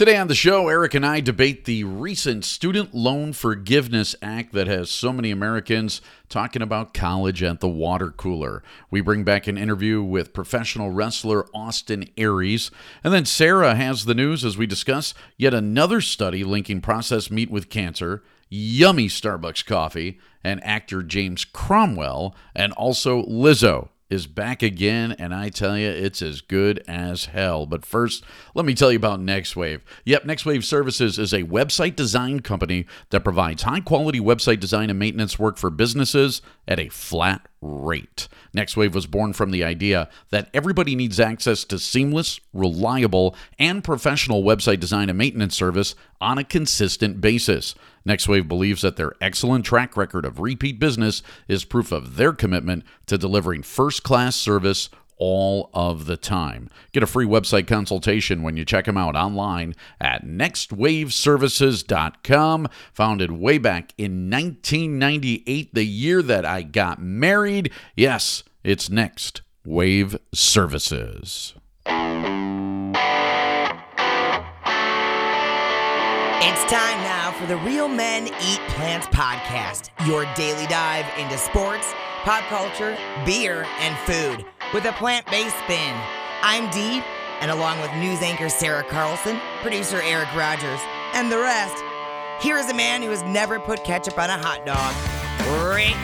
Today on the show, Eric and I debate the recent Student Loan Forgiveness Act that has so many Americans talking about college at the water cooler. We bring back an interview with professional wrestler Austin Aries. And then Sarah has the news as we discuss yet another study linking processed meat with cancer, yummy Starbucks coffee, and actor James Cromwell, and also Lizzo is back again, and I tell you, it's as good as hell. But first, let me tell you about NextWave. Yep, NextWave Services is a website design company that provides high quality website design and maintenance work for businesses at a flat rate. NextWave was born from the idea that everybody needs access to seamless, reliable, and professional website design and maintenance service on a consistent basis. NextWave believes that their excellent track record of repeat business is proof of their commitment to delivering first class service all of the time. Get a free website consultation when you check them out online at nextwaveservices.com. Founded way back in 1998, the year that I got married. Yes, it's Next Wave Services. It's time now for the Real Men Eat Plants podcast, your daily dive into sports, pop culture, beer, and food with a plant based spin. I'm Dee, and along with news anchor Sarah Carlson, producer Eric Rogers, and the rest, here is a man who has never put ketchup on a hot dog, Rich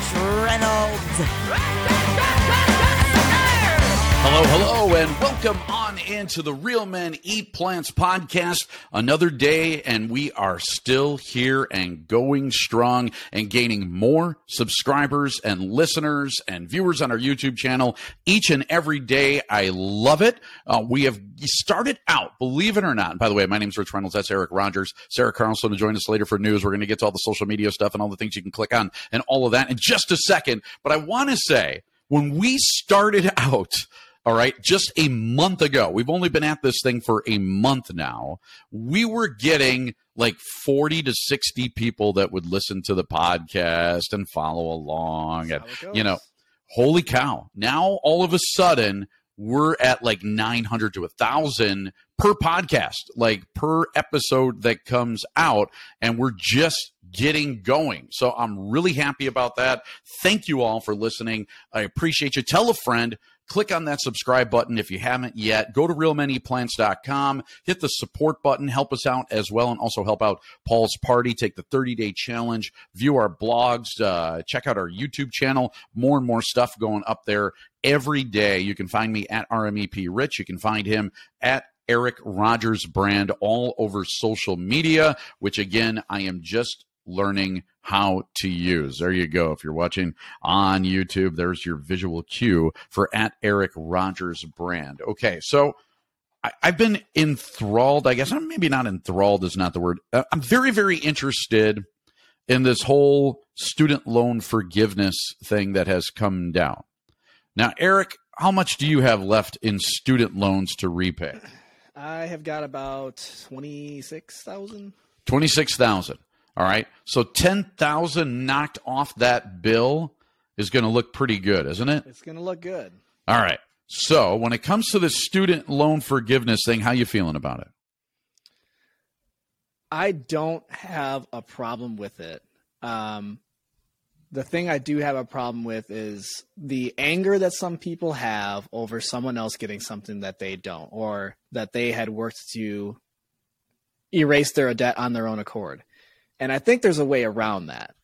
Reynolds. Hello, hello, and welcome on into the Real Men Eat Plants podcast. Another day, and we are still here and going strong and gaining more subscribers and listeners and viewers on our YouTube channel each and every day. I love it. Uh, we have started out, believe it or not. And by the way, my name is Rich Reynolds. That's Eric Rogers. Sarah Carlson will join us later for news. We're going to get to all the social media stuff and all the things you can click on and all of that in just a second. But I want to say, when we started out, all right, just a month ago, we've only been at this thing for a month now. We were getting like 40 to 60 people that would listen to the podcast and follow along. And, you know, holy cow. Now, all of a sudden, we're at like 900 to 1,000 per podcast, like per episode that comes out. And we're just getting going. So I'm really happy about that. Thank you all for listening. I appreciate you. Tell a friend click on that subscribe button if you haven't yet. Go to realmeneatplants.com, hit the support button, help us out as well, and also help out Paul's Party. Take the 30 day challenge, view our blogs, uh, check out our YouTube channel. More and more stuff going up there every day. You can find me at RMEP Rich. You can find him at Eric Rogers brand all over social media, which again, I am just learning how to use. There you go. If you're watching on YouTube, there's your visual cue for at Eric Rogers brand. Okay, so I, have been enthralled. I guess I'm maybe not enthralled is not the word. Uh, I'm very, very interested in this whole student loan forgiveness thing that has come down. Now, Eric, how much do you have left in student loans to repay? I have got about 26,000. 26,000. All right. So 10,000 knocked off that bill is going to look pretty good, isn't it? It's going to look good. All right. So, when it comes to the student loan forgiveness thing, how you feeling about it? I don't have a problem with it. Um, the thing I do have a problem with is the anger that some people have over someone else getting something that they don't, or that they had worked to erase their debt on their own accord. And I think there's a way around that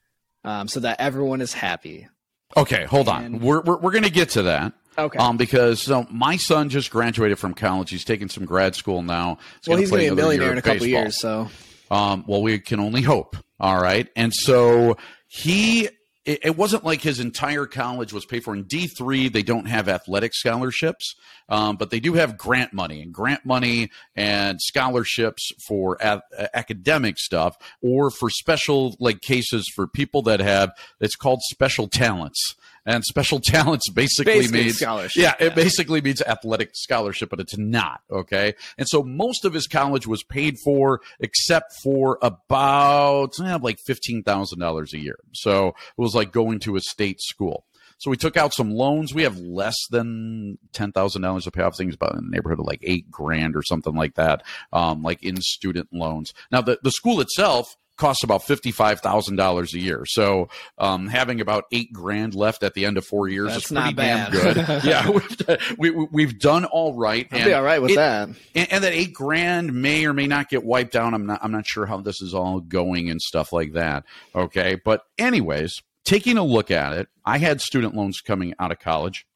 um, so that everyone is happy. Okay, hold and, on. We're, we're, we're going to get to that. Okay. Um, because so my son just graduated from college. He's taking some grad school now. He's well, he's going to be a millionaire in a couple years. So, um, well, we can only hope. All right, and so he it, it, wasn't like his entire college was paid for. In D three, they don't have athletic scholarships, um, but they do have grant money and grant money and scholarships for a- academic stuff or for special like cases for people that have. It's called special talents and special talents basically, basically means scholarship. Yeah, it basically means athletic scholarship, but it's not. Okay, and so most of his college was paid for, except for about eh, like fifteen thousand dollars a year. So it was like going to a state school. So we took out some loans. We have less than ten thousand dollars to pay off things, about in the neighborhood of like eight grand or something like that, um, like in student loans. Now the the school itself costs about fifty-five thousand dollars a year. So um, having about eight grand left at the end of four years That's is pretty not damn bad. good. yeah, we've, we, we- we've done all right. I'll be all right with it- that. and, and that eight grand may or may not get wiped out. I'm not. I'm not sure how this is all going and stuff like that. Okay, but anyways, taking a look at it, I had student loans coming out of college.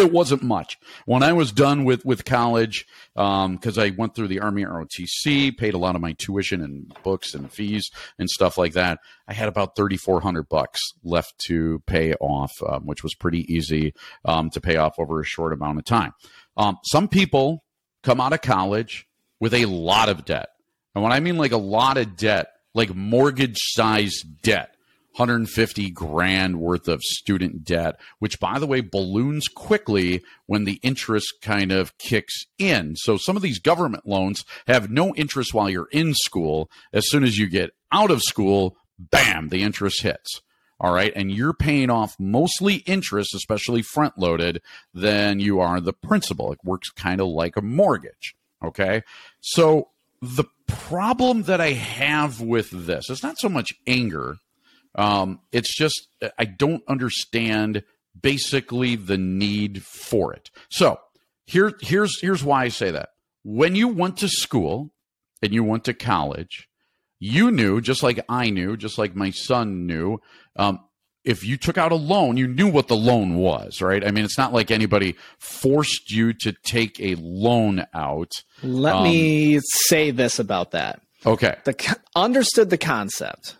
It wasn't much when I was done with with college because I went through the Army ROTC, paid a lot of my tuition and books and fees and stuff like that. I had about thirty four hundred bucks left to pay off, um, which was pretty easy um, to pay off over a short amount of time. Um, some people come out of college with a lot of debt. And when I mean like a lot of debt, like mortgage size debt, 150 grand worth of student debt, which by the way balloons quickly when the interest kind of kicks in. So some of these government loans have no interest while you're in school. As soon as you get out of school, bam, the interest hits. All right. And you're paying off mostly interest, especially front loaded, than you are the principal. It works kind of like a mortgage. Okay. So the problem that I have with this is not so much anger. Um, it's just I don't understand basically the need for it. So here, here's here's why I say that. When you went to school and you went to college, you knew, just like I knew, just like my son knew, um, if you took out a loan, you knew what the loan was, right? I mean, it's not like anybody forced you to take a loan out. Let Um, me say this about that. Okay. The understood the concept.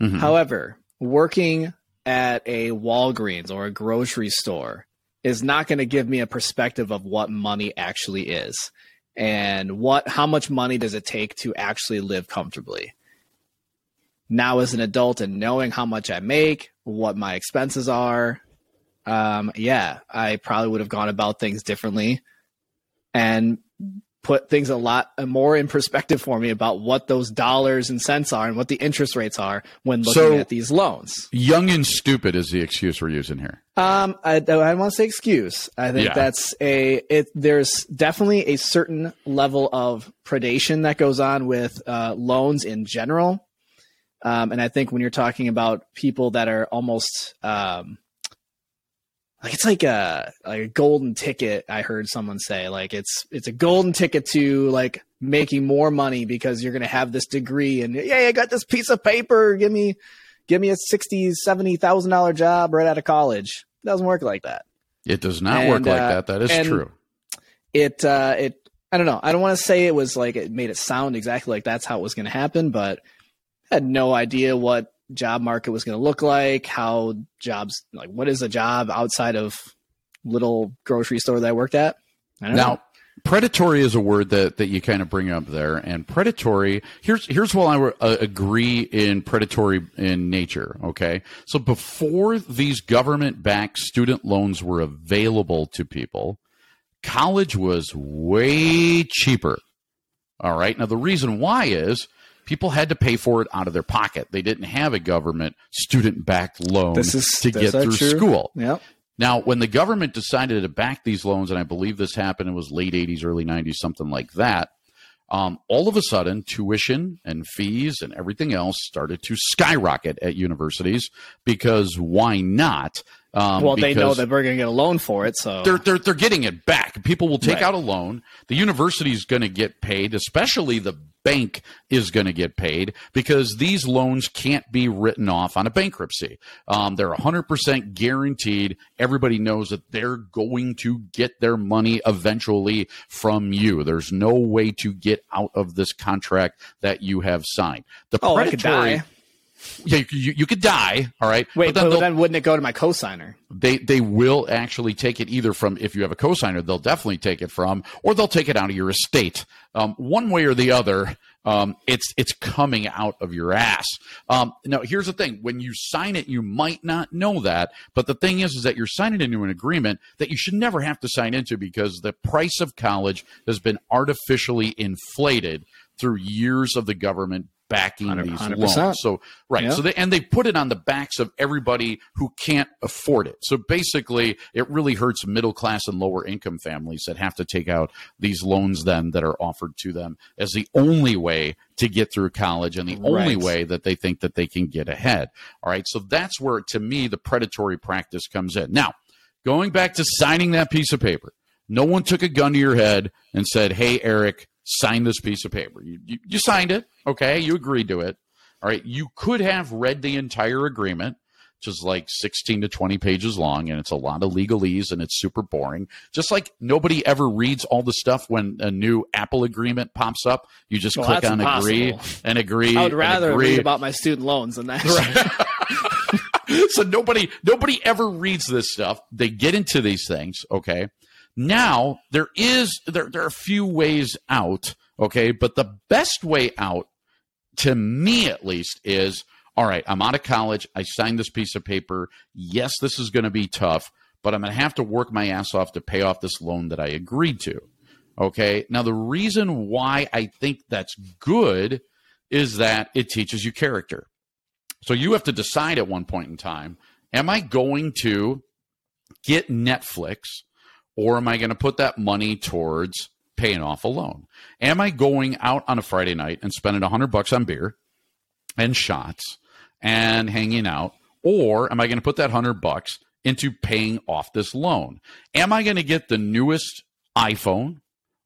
Mhm. However, working at a Walgreens or a grocery store is not going to give me a perspective of what money actually is and what how much money does it take to actually live comfortably. Now as an adult and knowing how much I make, what my expenses are, um, yeah, I probably would have gone about things differently and put things a lot more in perspective for me about what those dollars and cents are and what the interest rates are when looking So- at these loans. Young and stupid is the excuse we're using here. Um, I, I don't want to say excuse. I think Yeah. that's a it. There's definitely a certain level of predation that goes on with uh, loans in general, um, and I think when you're talking about people that are almost um, like it's like a like a golden ticket. I heard someone say like it's it's a golden ticket to like making more money because you're going to have this degree and yeah, I got this piece of paper. Give me give me a sixty seventy thousand dollar job right out of college. It doesn't work like that. It does not work like uh, that. That is true. It uh it I don't know. I don't want to say it was like it made it sound exactly like that's how it was going to happen, but I had no idea what job market was going to look like, how jobs like what is a job outside of little grocery store that I worked at. I don't know. Now, predatory is a word that, that you kind of bring up there, and predatory. Here's here's why I uh, agree in predatory in nature. Okay, so before these government-backed student loans were available to people, college was way cheaper. All right. Now the reason why is people had to pay for it out of their pocket. They didn't have a government student-backed loan This is to get through true. school. Yep. Now, when the government decided to back these loans, and I believe this happened, it was late 80s, early 90s, something like that. Um, all of a sudden, tuition and fees and everything else started to skyrocket at universities because why not? Um, Well, they know that we're going to get a loan for it, so they're, they're, they're getting it back. People will take Right. out a loan. The university is going to get paid, especially the bank is going to get paid because these loans can't be written off on a bankruptcy. Um, they're 100% guaranteed. Everybody knows that they're going to get their money eventually from you. There's no way to get out of this contract that you have signed. The oh, predatory, die. Yeah, you, you, you could die. All right. Wait, then but then wouldn't it go to my cosigner? they they will actually take it either from if you have a cosigner they'll definitely take it from or they'll take it out of your estate um, one way or the other um, it's it's coming out of your ass um, now here's the thing when you sign it you might not know that but the thing is is that you're signing into an agreement that you should never have to sign into because the price of college has been artificially inflated through years of the government backing 100%. these loans. So right. Yeah. So they and they put it on the backs of everybody who can't afford it. So basically it really hurts middle class and lower income families that have to take out these loans then that are offered to them as the only way to get through college and the only way that they think that they can get ahead. All right. So that's where to me the predatory practice comes in. Now, going back to signing that piece of paper. No one took a gun to your head and said, "Hey, Eric, sign this piece of paper." You, you, you signed it, okay? You agreed to it. All right. You could have read the entire agreement, which is like 16 to 20 pages long, and it's a lot of legalese and it's super boring. Just like nobody ever reads all the stuff when a new Apple agreement pops up. You just Well, click on agree and agree. I would rather agree. read about my student loans than that. so nobody nobody ever reads this stuff they get into these things okay now there is there, there are a few ways out okay? But the best way out to me at least is all right i'm out of college. I signed this piece of paper. Yes this is going to be tough but i'm going to have to work my ass off to pay off this loan that i agreed to okay? Now the reason why i think that's good is that it teaches you character. So you have to decide at one point in time am I going to get Netflix or am I going to put that money towards paying off a loan? Am I going out on a Friday night and spending 100 bucks on beer and shots and hanging out or am I going to put that 100 bucks into paying off this loan? Am I going to get the newest iPhone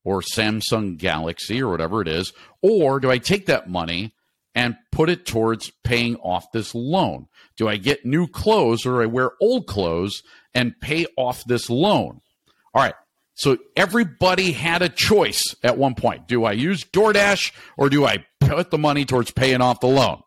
or Samsung Galaxy or whatever it is or do I take that money and put it towards paying off this loan? Do I get new clothes or I wear old clothes and pay off this loan? All right. So everybody had a choice at one point. Do I use DoorDash or do I put the money towards paying off the loan?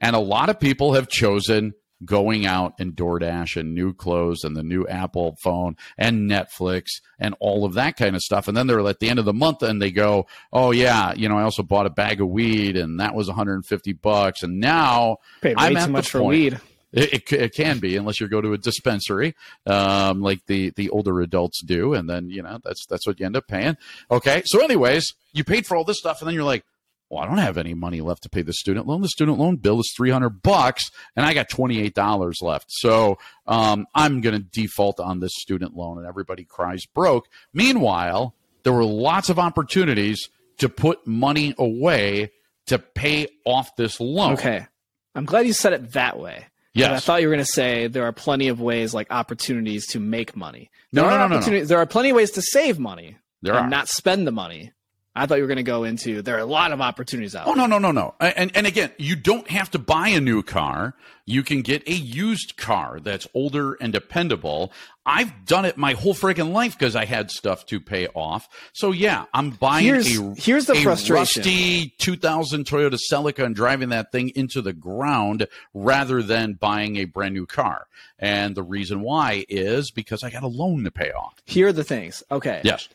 And a lot of people have chosen going out and DoorDash and new clothes and the new Apple phone and Netflix and all of that kind of stuff. And then they're at the end of the month and they go, Oh yeah, you know, I also bought a bag of weed and that was 150 bucks. And now Paid I'm too at the much for point- weed. It, it, it can be unless you go to a dispensary, um, like the the older adults do, and then you know that's that's what you end up paying. Okay, so anyways, you paid for all this stuff, and then you're like, well, I don't have any money left to pay the student loan. The student loan bill is three hundred bucks, and I got twenty eight dollars left. So um, I'm going to default on this student loan, and everybody cries broke. Meanwhile, there were lots of opportunities to put money away to pay off this loan. Okay. I'm glad you said it that way. Yes. And I thought you were going to say there are plenty of ways, like opportunities to make money. No, There no, are no, no, no. There are plenty of ways to save money There and are. not spend the money. I thought you were going to go into there are a lot of opportunities out. Oh there. no no no no! And and again, you don't have to buy a new car. You can get a used car that's older and dependable. I've done it my whole freaking life because I had stuff to pay off. So yeah, I'm buying Here's- a here's the a frustration. rusty 2000 Toyota Celica and driving that thing into the ground rather than buying a brand new car. And the reason why is because I got a loan to pay off. Here are the things. Okay. Yes.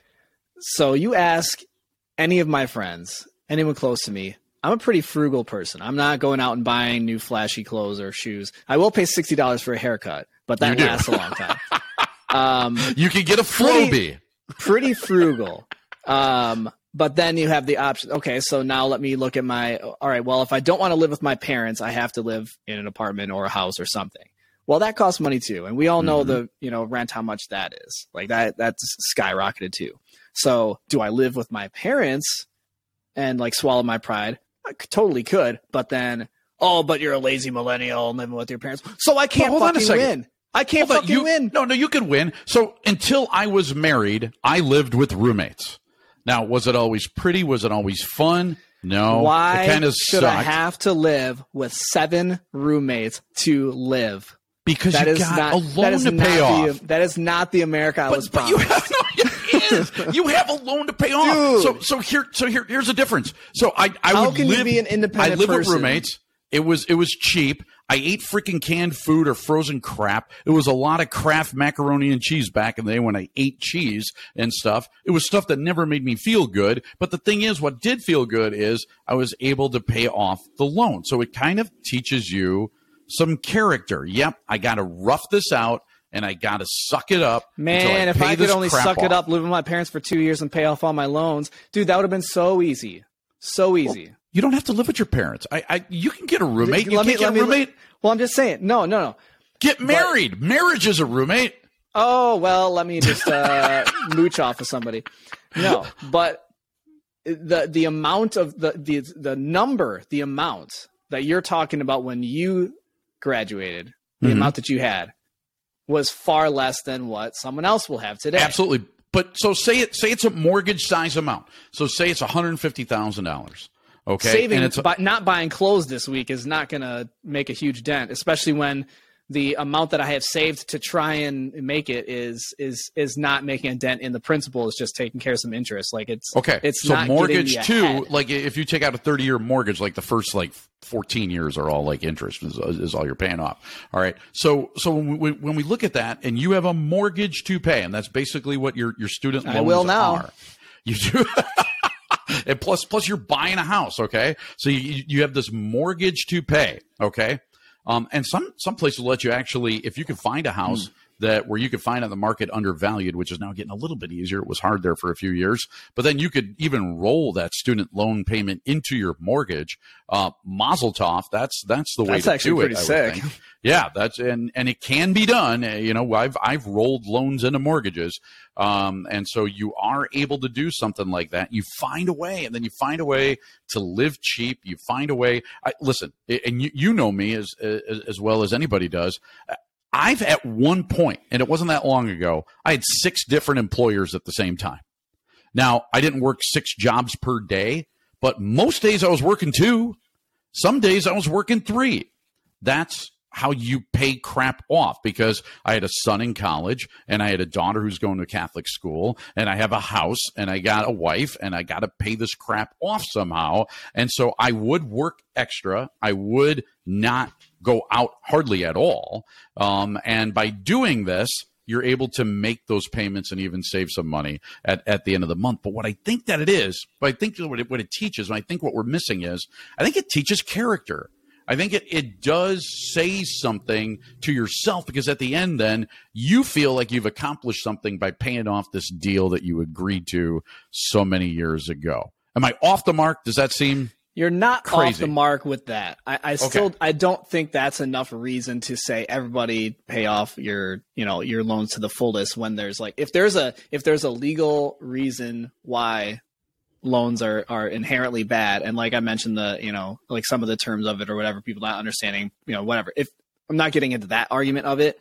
So you ask any of my friends, anyone close to me, I'm a pretty frugal person. I'm not going out and buying new flashy clothes or shoes. I will pay sixty dollars for a haircut, but that lasts a long time. um, You can get a Pretty- pretty frugal. Um, but then you have the option. Okay, so now let me look at my. All right, well, if I don't want to live with my parents, I have to live in an apartment or a house or something. Well, that costs money too, and we all know the you know rent how much that is. Like that that's skyrocketed too. So, do I live with my parents and like swallow my pride? I c- totally could, but then oh, but you're a lazy millennial and living with your parents, so I can't hold on a second. win. I can't Hold fucking you, win. No, no, you could win. So until I was married, I lived with roommates. Now, was it always pretty? Was it always fun? No. Why It kind of should sucked I have to live with seven roommates to live? because That you is got not a that loan to pay the, off. that is not the America I was But, but you promised. have is. You have a loan to pay off. Dude. So so here so here here's the difference. So I I How would can you be an independent I live with roommates. It was it was cheap. I ate freaking canned food or frozen crap. It was a lot of Kraft macaroni and cheese back in the day when I ate cheese and stuff. It was stuff that never made me feel good. But the thing is, what did feel good is I was able to pay off the loan. So it kind of teaches you some character. Yep, I got to rough this out and I got to suck it up. Man, if I could only suck it up, live with my parents for two years and pay off all my loans, dude, that would have been so easy. So easy. You don't have to live with your parents. I, I you can get a roommate. You Let can't me- get let me- roommate. Well, I'm just saying. No, no, no. Get married. Marriage is a roommate. Oh well, let me just uh, mooch off of somebody. No, but the the amount of the the the number, the amount that you're talking about when you graduated, the Mhm. amount that you had, was far less than what someone else will have today. Absolutely. But so say it say it's a mortgage size amount. So say it's one hundred fifty thousand dollars. Okay, Saving, and it's but not buying clothes this week is not going to make a huge dent, especially when the amount that I have saved to try and make it is is is not making a dent in the principal. It's just taking care of some interest. Like it's okay. It's so not mortgage me too. Like if you take out a thirty year mortgage, like the first like fourteen years are all like interest is, is all you're paying off. All right. So so when we, when we look at that, and you have a mortgage to pay, and that's basically what your your student loans I will now. are. You do. and plus plus you're buying a house okay so you, you have this mortgage to pay okay um, and some some places will let you actually if you can find a house that where you could find on the market undervalued which is now getting a little bit easier it was hard there for a few years but then you could even roll that student loan payment into your mortgage. Uh, mazel tov that's that's the way That's to do pretty it I would sick. Yeah, that's and and it can be done. Uh, You know, I've I've rolled loans into mortgages, um, and so you are able to do something like that. You find a way, and then you find a way to live cheap. You find a way. I, listen, and you you know me as as, as well as anybody does. I've at one point, and it wasn't that long ago, I had six different employers at the same time. Now, I didn't work six jobs per day, but most days I was working two. Some days I was working three. That's how you pay crap off because I had a son in college and I had a daughter who's going to Catholic school and I have a house and I got a wife and I got to pay this crap off somehow. And so I would work extra. I would not go out hardly at all. Um, and by doing this, you're able to make those payments and even save some money at, at the end of the month. But what I think that it is, what I think what it, what it teaches, and I think what we're missing is, I think it teaches character. I think it, it does say something to yourself because at the end, then you feel like you've accomplished something by paying off this deal that you agreed to so many years ago. Am I off the mark? Does that seem You're not off the mark with that. I, I still I don't think that's enough reason to say everybody pay off your you know your loans to the fullest when there's like if there's a if there's a legal reason why loans are are inherently bad and like I mentioned the you know like some of the terms of it or whatever people not understanding you know whatever if I'm not getting into that argument of it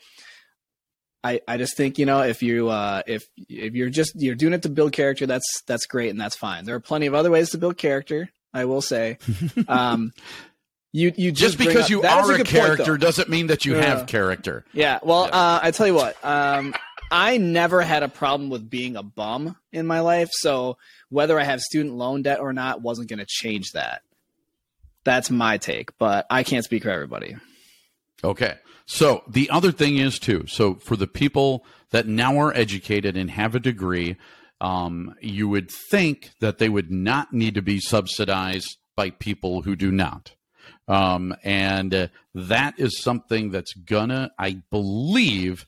I, I just think you know if you uh, if if you're just you're doing it to build character that's that's great and that's fine. There are plenty of other ways to build character. I will say, um, you you just bring because you are a, point, character though. doesn't mean that you Yeah. have character. Yeah. Well, Yeah. Uh, I tell you what. Um, I never had a problem with being a bum in my life, so whether I have student loan debt or not wasn't going to change that. That's my take, but I can't speak for everybody. Okay. So the other thing is too. So for the people that now are educated and have a degree, um, you would think that they would not need to be subsidized by people who do not. Um, and uh, that is something that's gonna, I believe,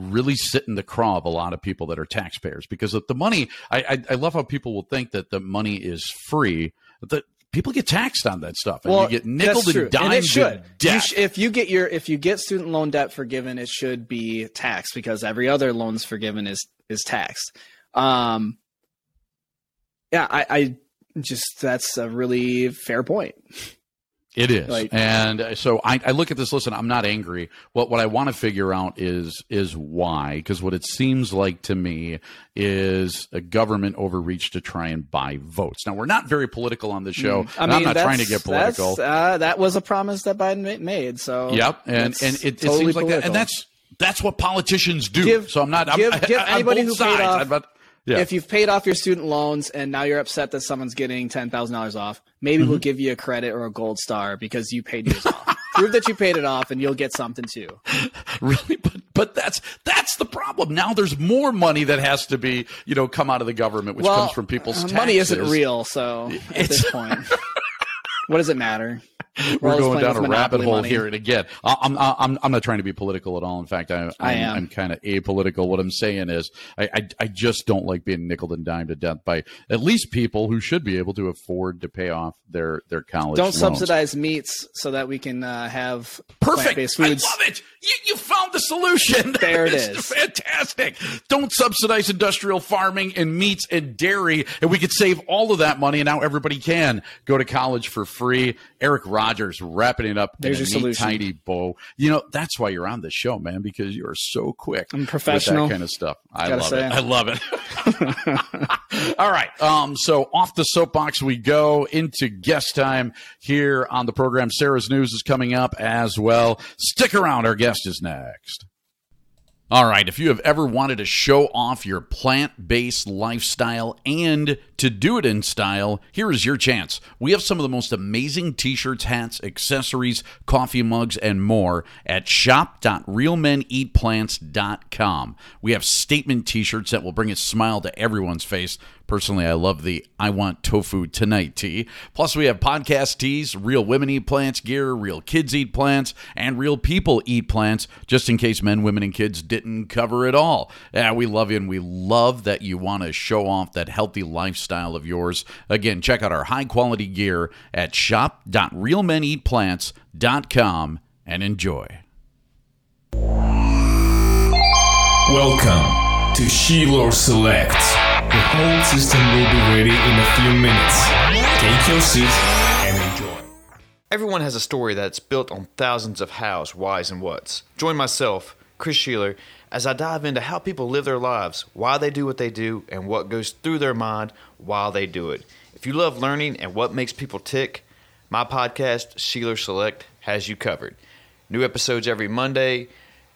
really sit in the craw of a lot of people that are taxpayers because the money. I, I, I love how people will think that the money is free. That people get taxed on that stuff, and you get nickel true. and dimed and it should. You sh- if you get your if you get student loan debt forgiven, it should be taxed because every other loan's forgiven is is taxed. Um, yeah, I, I just that's a really fair point. It is, Like- and uh, so I, I look at this. Listen, I'm not angry. What what I want to figure out is is why, because what it seems like to me is a government overreach to try and buy votes. Now we're not very political on the show. Mm. I mean, I'm not trying to get political. Uh, that was a promise that Biden made. So Yep, and and it, it totally seems like that, and that's that's what politicians do. Give- so I'm not. I'm, give- give on anybody who paid sides. off- I'm not- yeah. if you've paid off your student loans and now you're upset that someone's getting ten thousand dollars off, maybe Mm-hmm. we'll give you a credit or a gold star because you paid yours off. Prove that you paid it off, and you'll get something too. really but but that's that's the problem now there's more money that has to be you know come out of the government which comes from people's uh, taxes. money isn't real, so at this point, what does it matter? we're going down a rabbit hole money. here. And again, I'm, I'm, I'm not trying to be political at all. In fact, I, I'm, I am. I'm kind of apolitical. What I'm saying is, I, I, I just don't like being nickel and dime to death by at least people who should be able to afford to pay off their their college. Don't loans. subsidize meats so that we can uh, have perfect based foods. I love it. You, you found solution. There it is. Fantastic. Don't subsidize industrial farming and meats and dairy, and we could save all of that money. And now everybody can go to college for free. Eric Rogers wrapping it up There's in a neat, solution. tiny bow. You know that's why you're on the show, man, because you are so quick. I'm professional. that kind of stuff. I love say. it. I love it. all right. Um. So off the soapbox we go into guest time here on the program. Sarah's news is coming up as well. Stick around. Our guest is next. All right, if you have ever wanted to show off your plant based lifestyle and to do it in style, here is your chance. We have some of the most amazing t shirts, hats, accessories, coffee mugs, and more at shop.realmeneatplants.com. We have statement t shirts that will bring a smile to everyone's face Personally, I love the I Want Tofu Tonight tee. Plus, we have podcast tees, Real Women Eat Plants gear, Real Kids Eat Plants, and Real People Eat Plants, just in case men, women, and kids didn't cover it all. Yeah, we love you, and we love that you want to show off that healthy lifestyle of yours. Again, check out our high quality gear at shop.realmeneatplants.com and enjoy. Welcome to Sheeler Select whole system will be ready in a few minutes. Take your seat and enjoy. Everyone has a story that's built on thousands of hows, whys, and whats. Join myself, Chris Sheeler, as I dive into how people live their lives, why they do what they do, and what goes through their mind while they do it. If you love learning and what makes people tick, my podcast, Sheeler Select, has you covered. New episodes every Monday.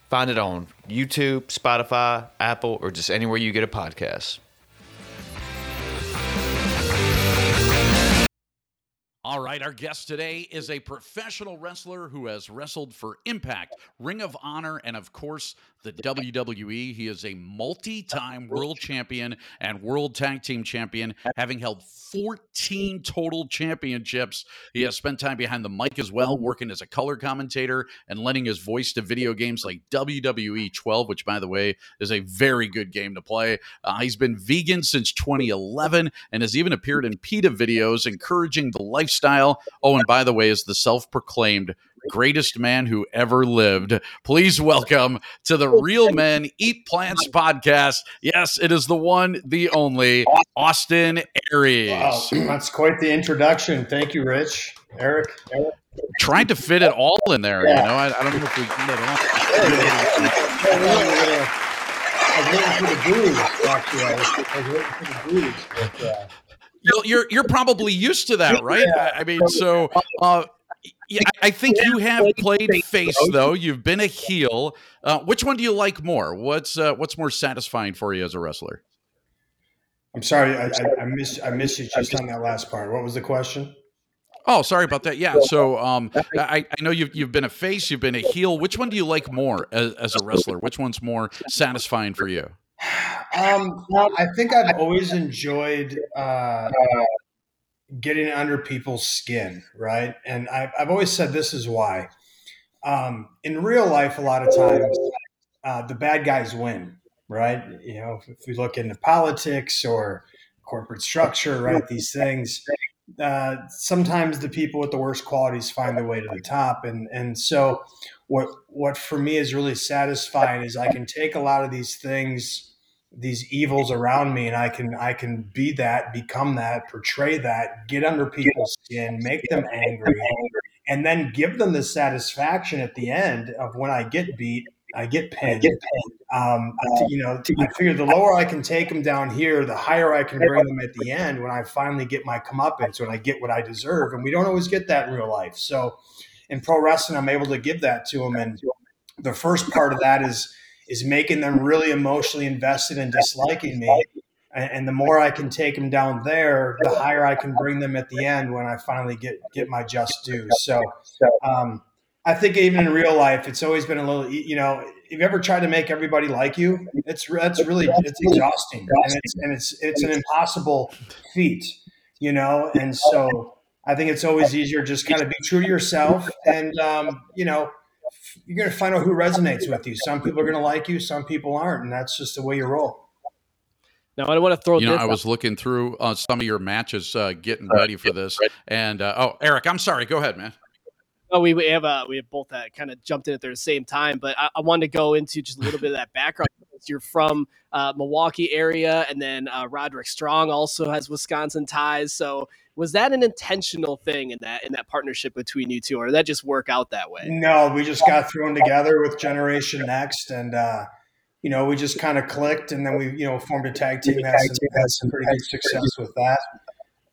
Find it on YouTube, Spotify, Apple, or just anywhere you get a podcast. All right, our guest today is a professional wrestler who has wrestled for Impact, Ring of Honor, and of course, the WWE. He is a multi time world champion and world tag team champion, having held 14 total championships. He has spent time behind the mic as well, working as a color commentator and lending his voice to video games like WWE 12, which, by the way, is a very good game to play. Uh, he's been vegan since 2011 and has even appeared in PETA videos encouraging the lifestyle lifestyle. Oh, and by the way, is the self proclaimed greatest man who ever lived. Please welcome to the Real Men Eat Plants podcast. Yes, it is the one, the only Austin Aries. Wow, that's quite the introduction. Thank you, Rich. Eric. Eric. Trying to fit it all in there, yeah. you know. I, I, don't know if we can it all. I was waiting for the booze, actually. I was, I was waiting for the booze. But, uh, you're you're probably used to that, right? Yeah. I mean, so uh, yeah, I think you have played face though. You've been a heel. Uh, which one do you like more? What's uh, what's more satisfying for you as a wrestler? I'm sorry, I, I, I missed I missed you just on that last part. What was the question? Oh, sorry about that. Yeah, so um, I, I know you've you've been a face, you've been a heel. Which one do you like more as, as a wrestler? Which one's more satisfying for you? Um, I think I've always enjoyed uh, getting under people's skin, right? And I've, I've always said this is why. Um, in real life, a lot of times, uh, the bad guys win, right? You know, if, we look into politics or corporate structure, right? These things, uh, sometimes the people with the worst qualities find their way to the top, and and so what what for me is really satisfying is I can take a lot of these things these evils around me and I can I can be that, become that, portray that, get under people's skin, make them angry, and then give them the satisfaction at the end of when I get beat, I get pinned. Um, you know, I figure the lower I can take them down here, the higher I can bring them at the end when I finally get my comeuppance, when I get what I deserve. And we don't always get that in real life. So in pro wrestling, I'm able to give that to them. And the first part of that is is making them really emotionally invested in disliking me. And, the more I can take them down there, the higher I can bring them at the end when I finally get get my just due. So, um, I think even in real life, it's always been a little, you know, if you ever tried to make everybody like you, it's that's really it's exhausting and it's and it's it's an impossible feat, you know. And so I think it's always easier just kind of be true to yourself, and um, you know, you're going to find out who resonates with you. Some people are going to like you, some people aren't, and that's just the way you roll. Now I want to throw. You know, I was looking through uh, some of your matches, uh, getting ready for this, and uh, oh, Eric, I'm sorry. Go ahead, man. Oh, we, we have uh, we have both uh, kind of jumped in at the same time, but I, I, wanted to go into just a little bit of that background. You're from uh, Milwaukee area, and then uh, Roderick Strong also has Wisconsin ties. So, was that an intentional thing in that in that partnership between you two, or did that just work out that way? No, we just got thrown together with Generation Next, and uh, you know, we just kind of clicked, and then we you know formed a tag team. Some, had some pretty good success with that.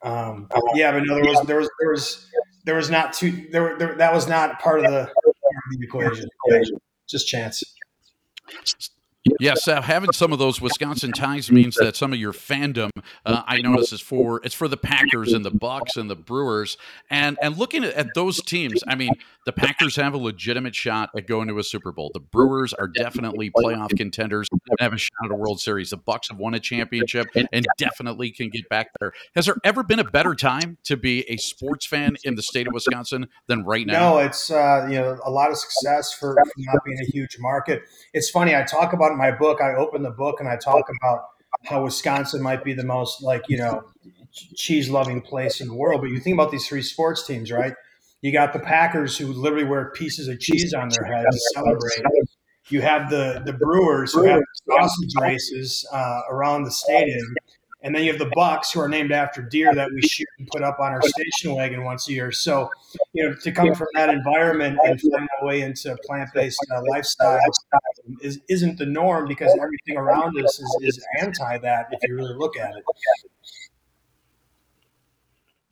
Um, yeah, but no, there was there was there was there was not too there, there that was not part of the, part of the equation. Just chance. Yes, uh, having some of those Wisconsin ties means that some of your fandom, uh, I notice, is for it's for the Packers and the Bucks and the Brewers, and and looking at, at, those teams, I mean, the Packers have a legitimate shot at going to a Super Bowl. The Brewers are definitely playoff contenders and have a shot at a World Series. The Bucks have won a championship and definitely can get back there. Has there ever been a better time to be a sports fan in the state of Wisconsin than right now? No, it's uh, you know a lot of success for not being a huge market. It's funny I talk about in my book, I open the book and I talk about how Wisconsin might be the most like, you know, cheese loving place in the world. But you think about these three sports teams, right? You got the Packers who literally wear pieces of cheese on their heads to celebrate. You have the the Brewers who have sausage races uh, around the stadium. And then you have the Bucks, who are named after deer that we shoot and put up on our station wagon once a year. So, you know, to come from that environment and find my way into plant-based uh, lifestyle is, isn't the norm because everything around us is, is anti that if you really look at it.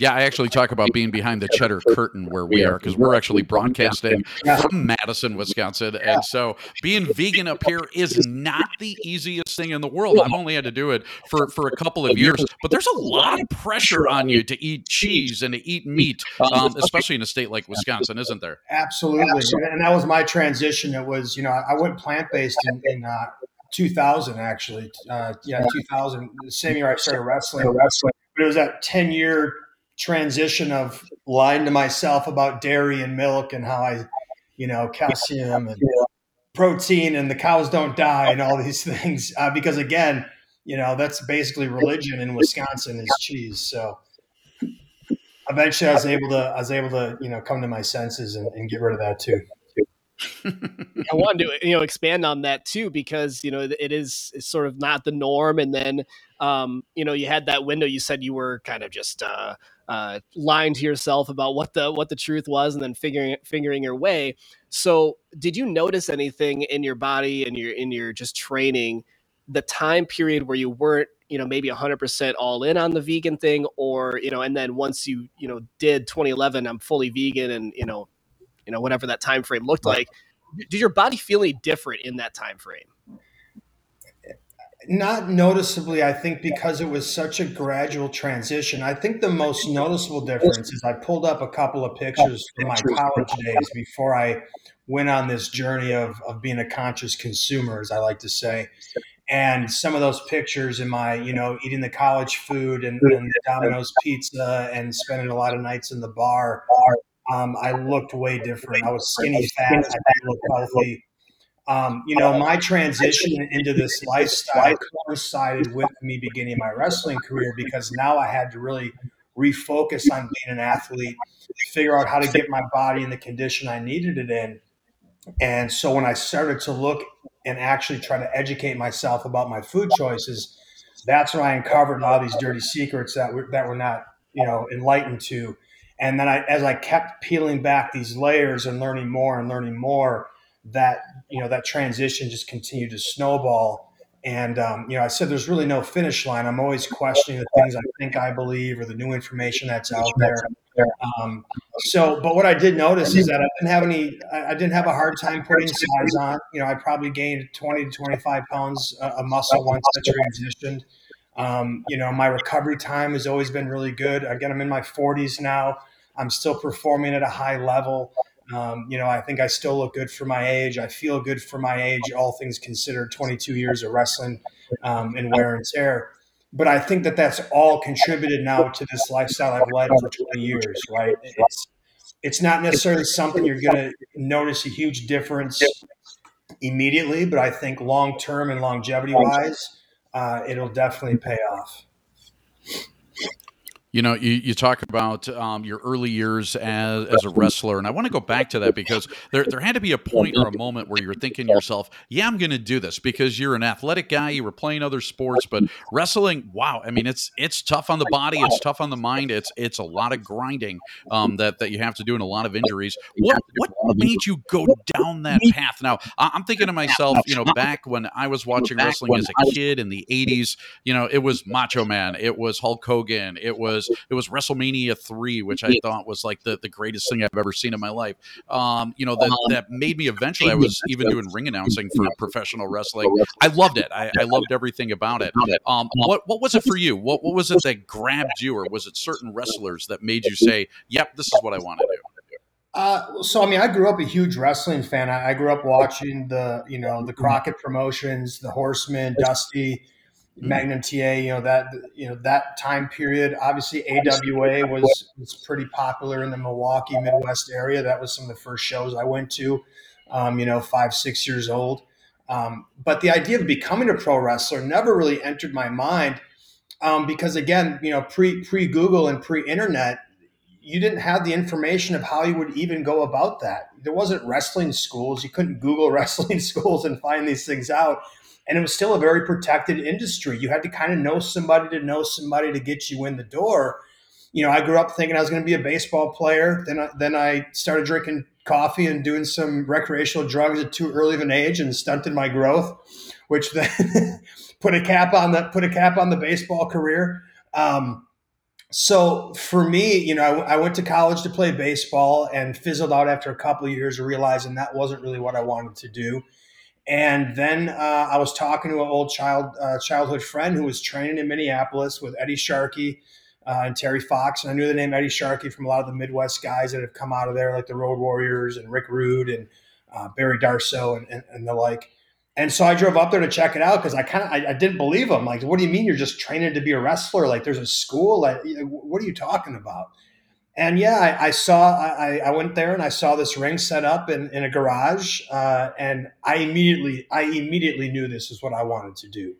Yeah, I actually talk about being behind the cheddar curtain where we are because we're actually broadcasting from Madison, Wisconsin. And so being vegan up here is not the easiest thing in the world. I've only had to do it for, for a couple of years, but there's a lot of pressure on you to eat cheese and to eat meat, um, especially in a state like Wisconsin, isn't there? Absolutely. And that was my transition. It was, you know, I went plant based in, in uh, 2000, actually. Uh, yeah, 2000, the same year I started wrestling. But it was that 10 year transition of lying to myself about dairy and milk and how I, you know, calcium and protein and the cows don't die and all these things. Uh, because again, you know, that's basically religion in Wisconsin is cheese. So eventually I was able to, I was able to, you know, come to my senses and, and get rid of that too. I wanted to you know expand on that too because you know it is it's sort of not the norm, and then um, you know you had that window. You said you were kind of just uh, uh, lying to yourself about what the what the truth was, and then figuring figuring your way. So, did you notice anything in your body and your in your just training, the time period where you weren't you know maybe 100% all in on the vegan thing or you know and then once you you know did 2011 i'm fully vegan and you know you know whatever that time frame looked like did your body feel any different in that time frame not noticeably i think because it was such a gradual transition i think the most noticeable difference is i pulled up a couple of pictures from my college days before i went on this journey of, of being a conscious consumer as i like to say and some of those pictures in my you know eating the college food and, and domino's pizza and spending a lot of nights in the bar um, I looked way different. I was skinny fat. I didn't look healthy. Um, you know, my transition into this lifestyle coincided with me beginning my wrestling career because now I had to really refocus on being an athlete, figure out how to get my body in the condition I needed it in. And so when I started to look and actually try to educate myself about my food choices, that's when I uncovered all these dirty secrets that were that were not, you know, enlightened to and then I, as I kept peeling back these layers and learning more and learning more, that you know that transition just continued to snowball. And um, you know, I said there's really no finish line. I'm always questioning the things I think I believe or the new information that's out there. Um, so, but what I did notice is that I didn't have any. I didn't have a hard time putting size on. You know, I probably gained 20 to 25 pounds of muscle once I transitioned. Um, you know, my recovery time has always been really good. Again, I'm in my 40s now. I'm still performing at a high level. Um, you know, I think I still look good for my age. I feel good for my age, all things considered, 22 years of wrestling um, and wear and tear. but I think that that's all contributed now to this lifestyle I've led for 20 years, right? It's, it's not necessarily something you're going to notice a huge difference immediately, but I think long term and longevity wise, uh, it'll definitely pay off. You know, you, you talk about um, your early years as, as a wrestler, and I want to go back to that because there, there had to be a point or a moment where you were thinking to yourself, yeah, I'm going to do this because you're an athletic guy, you were playing other sports, but wrestling, wow, I mean, it's it's tough on the body, it's tough on the mind, it's it's a lot of grinding um, that, that you have to do and a lot of injuries. What, what made you go down that path? Now, I'm thinking to myself, you know, back when I was watching wrestling as a kid in the 80s, you know, it was Macho Man, it was Hulk Hogan, it was was it was WrestleMania three, which I thought was like the, the greatest thing I've ever seen in my life. Um, you know that um, that made me eventually. I was even doing ring announcing for professional wrestling. I loved it. I, I loved everything about it. Um, what what was it for you? What what was it that grabbed you, or was it certain wrestlers that made you say, "Yep, this is what I want to do"? Uh, so I mean, I grew up a huge wrestling fan. I, I, grew up watching the, you know, the Crockett promotions, the Horsemen, Dusty, Mm-hmm. Magnum TA, you know that you know that time period. Obviously, AWA was was pretty popular in the Milwaukee Midwest area. That was some of the first shows I went to. Um, you know, five six years old. Um, but the idea of becoming a pro wrestler never really entered my mind um, because again, you know, pre pre Google and pre internet, you didn't have the information of how you would even go about that. There wasn't wrestling schools. You couldn't Google wrestling schools and find these things out and it was still a very protected industry. You had to kind of know somebody to know somebody to get you in the door. You know, I grew up thinking I was going to be a baseball player. Then, I, then I started drinking coffee and doing some recreational drugs at too early of an age and stunted my growth, which then put a cap on the put a cap on the baseball career. Um, so for me, you know, I, I, went to college to play baseball and fizzled out after a couple of years, realizing that wasn't really what I wanted to do. And then uh, I was talking to an old child uh, childhood friend who was training in Minneapolis with Eddie Sharkey uh, and Terry Fox. And I knew the name Eddie Sharkey from a lot of the Midwest guys that have come out of there, like the Road Warriors and Rick Rude and uh, Barry Darsow and, and, and, the like. And so I drove up there to check it out because I kind of I, I, didn't believe him. Like, what do you mean you're just training to be a wrestler? Like, there's a school. Like, what are you talking about? And yeah, I, I saw. I, I, went there and I saw this ring set up in, in a garage, uh, and I immediately, I immediately knew this is what I wanted to do.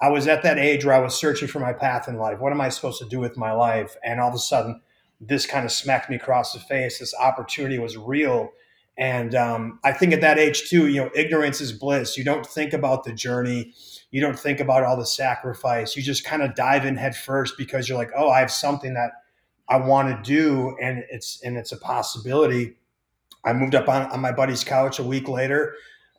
I was at that age where I was searching for my path in life. What am I supposed to do with my life? And all of a sudden, this kind of smacked me across the face. This opportunity was real, and um, I think at that age too, you know, ignorance is bliss. You don't think about the journey. You don't think about all the sacrifice. You just kind of dive in head first because you're like, oh, I have something that I want to do, and it's and it's a possibility. I moved up on, on my buddy's couch a week later.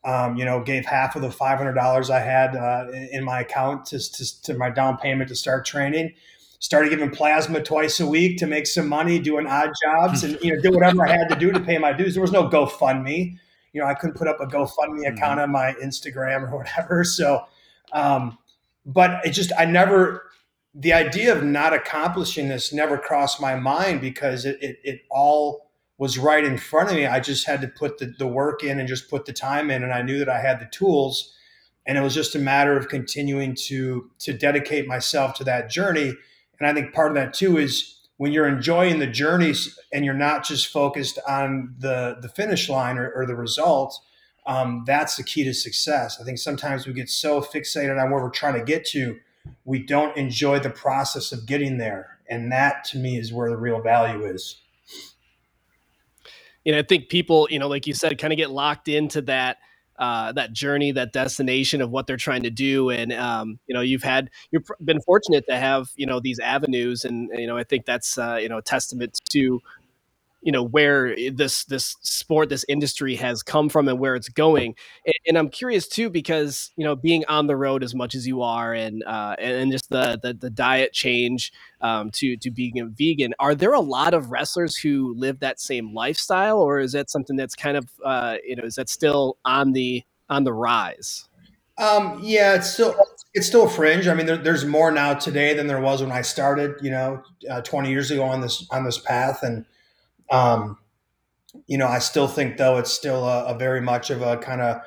Um, you know, gave half of the five hundred dollars I had uh, in my account to, to, to my down payment to start training. Started giving plasma twice a week to make some money, doing odd jobs, and you know, did whatever I had to do to pay my dues. There was no GoFundMe. You know, I couldn't put up a GoFundMe mm-hmm. account on my Instagram or whatever. So, um, but it just I never the idea of not accomplishing this never crossed my mind because it, it, it, all was right in front of me. I just had to put the, the work in and just put the time in, and I knew that I had the tools. And it was just a matter of continuing to to dedicate myself to that journey. And I think part of that too is when you're enjoying the journey and you're not just focused on the the finish line or, or the result. Um, that's the key to success. I think sometimes we get so fixated on where we're trying to get to we don't enjoy the process of getting there. And that to me is where the real value is. Know, I think people, you know, like you said, kind of get locked into that uh, that journey, that destination of what they're trying to do. And um, you know, you've had you've been fortunate to have you know these avenues, and you know, I think that's uh, you know a testament to you know where this this sport this industry has come from and where it's going. And, and, i'm curious too because you know being on the road as much as you are and uh, and just the, the, the diet change um, to to being a vegan are there a lot of wrestlers who live that same lifestyle or is that something that's kind of uh, you know is that still on the on the rise? Um, yeah it's still it's still fringe. I mean there, there's more now today than there was when i started you know uh, 20 years ago on this on this path. And um, you know, I still think though it's still a, a very much of a kind of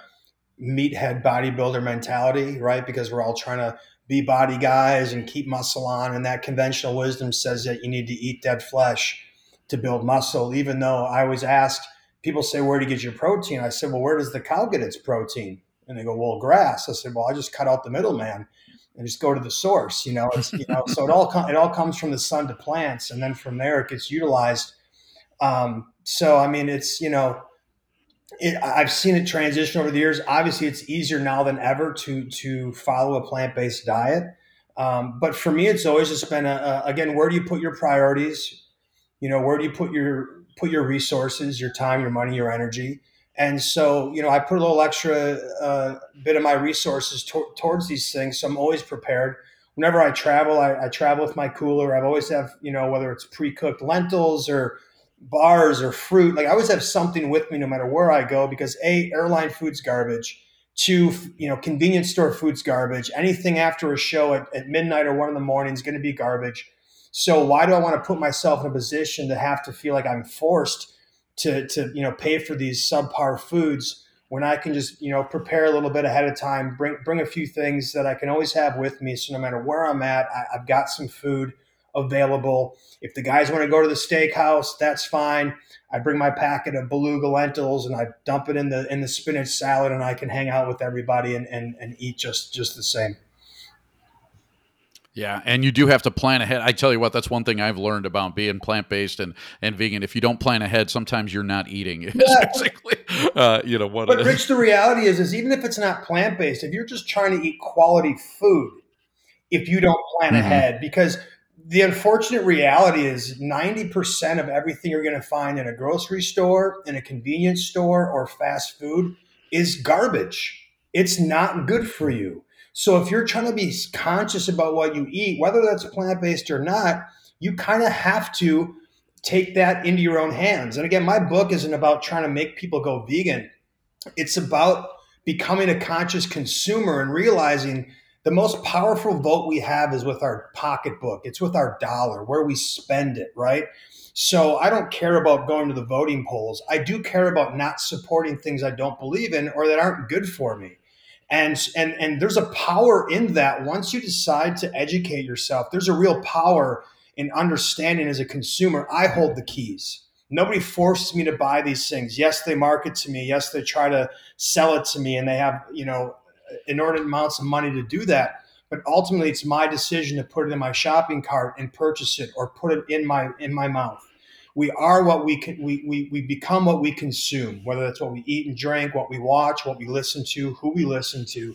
meathead bodybuilder mentality, right? Because we're all trying to be body guys and keep muscle on. And that conventional wisdom says that you need to eat dead flesh to build muscle, even though I always asked people say, Where do you get your protein? I said, Well, where does the cow get its protein? And they go, Well, grass. I said, Well, I just cut out the middleman and just go to the source. You know, you know, so it all com- it all comes from the sun to plants, and then from there it gets utilized. Um, so I mean, it's you know, it, I've seen it transition over the years. Obviously, it's easier now than ever to to follow a plant based diet. Um, but for me, it's always just been a, a, again, where do you put your priorities? You know, where do you put your put your resources, your time, your money, your energy? And so, you know, I put a little extra uh, bit of my resources to- towards these things. So I'm always prepared. Whenever I travel, I, I travel with my cooler. I've always have, you know, whether it's pre-cooked lentils or bars or fruit. Like I always have something with me no matter where I go because a airline food's garbage. Two, you know, convenience store food's garbage. Anything after a show at, at midnight or one in the morning is going to be garbage. So why do I want to put myself in a position to have to feel like I'm forced to to you know pay for these subpar foods when I can just you know prepare a little bit ahead of time, bring bring a few things that I can always have with me. So no matter where I'm at, I, I've got some food available. If the guys want to go to the steakhouse, that's fine. I bring my packet of beluga lentils and I dump it in the in the spinach salad, and I can hang out with everybody and and, and eat just just the same. Yeah, and you do have to plan ahead. I tell you what, that's one thing I've learned about being plant based and, and vegan. If you don't plan ahead, sometimes you're not eating. Yeah. basically, uh, you know what. But Rich, the reality is, is even if it's not plant based, if you're just trying to eat quality food, if you don't plan mm-hmm. ahead, because the unfortunate reality is 90% of everything you're going to find in a grocery store, in a convenience store, or fast food is garbage. It's not good for you. So if you're trying to be conscious about what you eat, whether that's plant based or not, you kind of have to take that into your own hands. And again, my book isn't about trying to make people go vegan. It's about becoming a conscious consumer and realizing the most powerful vote we have is with our pocketbook. It's with our dollar, where we spend it, right? So I don't care about going to the voting polls. I do care about not supporting things I don't believe in or that aren't good for me and and and there's a power in that once you decide to educate yourself there's a real power in understanding as a consumer i hold the keys nobody forces me to buy these things yes they market to me yes they try to sell it to me and they have you know inordinate amounts of money to do that but ultimately it's my decision to put it in my shopping cart and purchase it or put it in my in my mouth. We are what we can we, we we become what we consume whether that's what we eat and drink what we watch what we listen to who we listen to.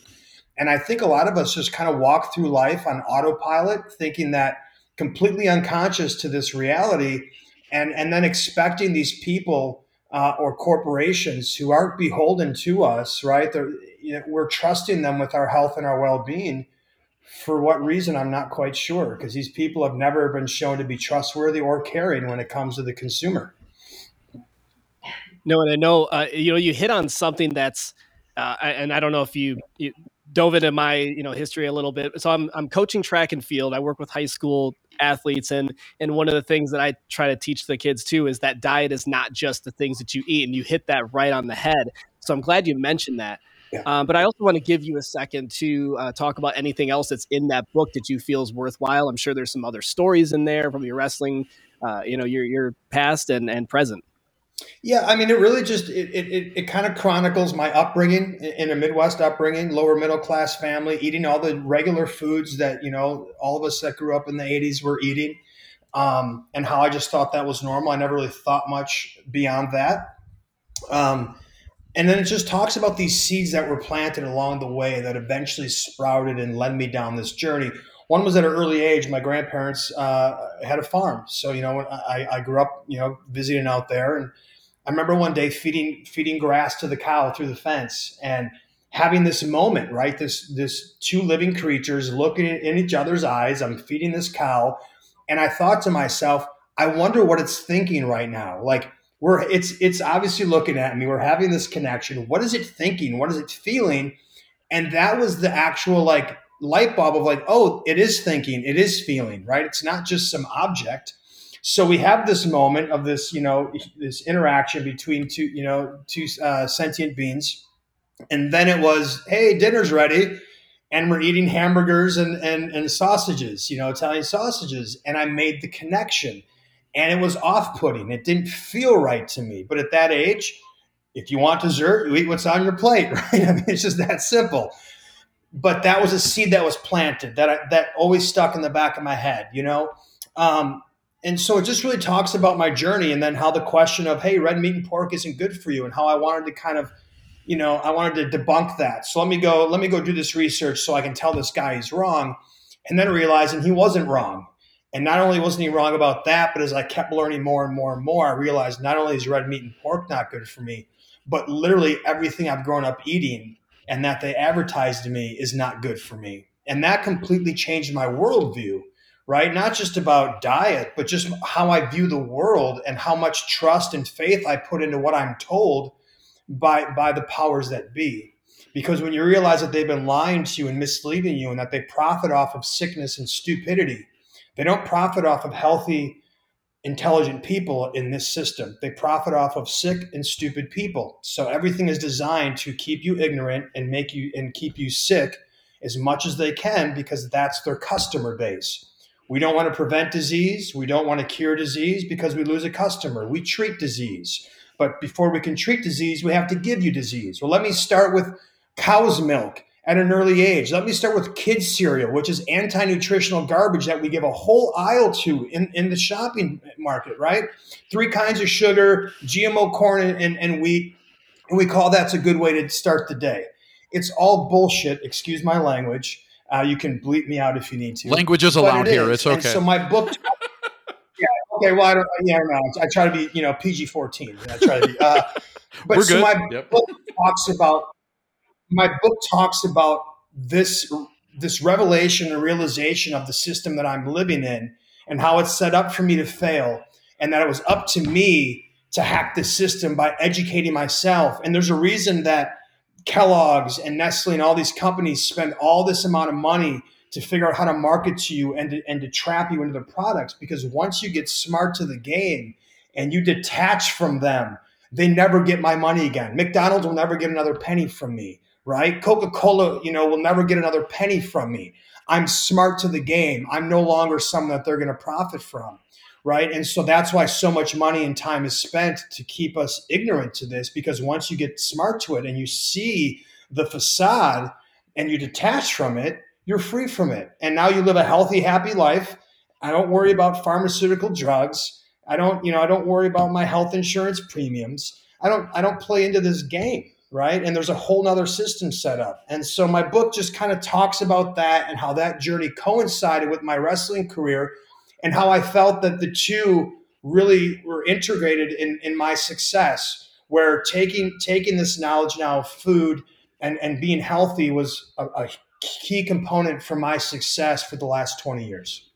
And i think a lot of us just kind of walk through life on autopilot thinking that completely unconscious to this reality and and then expecting these people uh, or corporations who aren't beholden to us right? They're, you know, we're trusting them with our health and our well-being. For what reason? I'm not quite sure because these people have never been shown to be trustworthy or caring when it comes to the consumer. No and i know uh, you know you hit on something that's uh, and i don't know if you, you dove into my you know history a little bit so i'm i'm coaching track and field. I work with high school athletes and and one of the things that i try to teach the kids too is that diet is not just the things that you eat and you hit that right on the head. So i'm glad you mentioned that yeah. Um, but I also want to give you a second to uh, talk about anything else that's in that book that you feel is worthwhile. I'm sure there's some other stories in there from your wrestling, uh, you know, your your past and and present. Yeah, I mean, it really just it it, it kind of chronicles my upbringing in a Midwest upbringing, lower middle class family, eating all the regular foods that you know all of us that grew up in the '80s were eating, um, and how I just thought that was normal. I never really thought much beyond that. Um, and then it just talks about these seeds that were planted along the way that eventually sprouted and led me down this journey. One was at an early age. My grandparents uh, had a farm, so you know I, I grew up, you know, visiting out there, and I remember one day feeding feeding grass to the cow through the fence and having this moment, right? This this two living creatures looking in each other's eyes. I'm feeding this cow, and I thought to myself, I wonder what it's thinking right now. Like we're it's it's obviously looking at me. We're having this connection. What is it thinking? What is it feeling? And that was the actual like light bulb of like oh it is thinking. It is feeling right? It's not just some object. So we have this moment of this you know this interaction between two you know two uh, sentient beings. And then it was hey dinner's ready. And we're eating hamburgers and, and, and sausages, you know, Italian sausages. And I made the connection and it was off putting. It didn't feel right to me. But at that age, if you want dessert, you eat what's on your plate, right? I mean, it's just that simple. But that was a seed that was planted that I, that always stuck in the back of my head, you know. Um, and so it just really talks about my journey, and then how the question of hey, red meat and pork isn't good for you, and how I wanted to kind of, you know, I wanted to debunk that. So let me go, let me go do this research so I can tell this guy he's wrong, and then realizing he wasn't wrong. And not only wasn't he wrong about that, but as I kept learning more and more and more, I realized not only is red meat and pork not good for me, but literally everything I've grown up eating and that they advertised to me is not good for me. And that completely changed my worldview, right? Not just about diet, but just how I view the world and how much trust and faith I put into what I'm told by, by the powers that be. Because when you realize that they've been lying to you and misleading you and that they profit off of sickness and stupidity, they don't profit off of healthy intelligent people in this system. They profit off of sick and stupid people. So everything is designed to keep you ignorant and make you and keep you sick as much as they can because that's their customer base. We don't want to prevent disease, we don't want to cure disease because we lose a customer. We treat disease. But before we can treat disease, we have to give you disease. Well, let me start with cow's milk at an early age. Let me start with kids cereal, which is anti-nutritional garbage that we give a whole aisle to in, in the shopping market, right? Three kinds of sugar, GMO corn and, and, and wheat. And we call that's a good way to start the day. It's all bullshit, excuse my language. Uh, you can bleep me out if you need to. Language is allowed it here. Is. It's okay. And so my book Yeah, okay, well I don't yeah, no, I try to be, you know, PG fourteen. I try to be uh, but We're so good. my Yep. book talks about my book talks about this this revelation and realization of the system that I'm living in and how it's set up for me to fail and that it was up to me to hack the system by educating myself. And there's a reason that Kellogg's and Nestle and all these companies spend all this amount of money to figure out how to market to you and to, and to trap you into the products because once you get smart to the game and you detach from them they never get my money again. McDonald's will never get another penny from me right? Coca Cola, you know, will never get another penny from me. I'm smart to the game. I'm no longer someone that they're going to profit from, right? And so that's why so much money and time is spent to keep us ignorant to this because once you get smart to it and you see the facade and you detach from it, you're free from it. And now you live a healthy, happy life. I don't worry about pharmaceutical drugs. I don't, you know, I don't worry about my health insurance premiums. I don't I don't play into this game right? And there's a whole nother system set up. And so my book just kind of talks about that and how that journey coincided with my wrestling career and how I felt that the two really were integrated in, in my success, where taking taking this knowledge now of food and, and being healthy was a, a key component for my success for the last 20 years.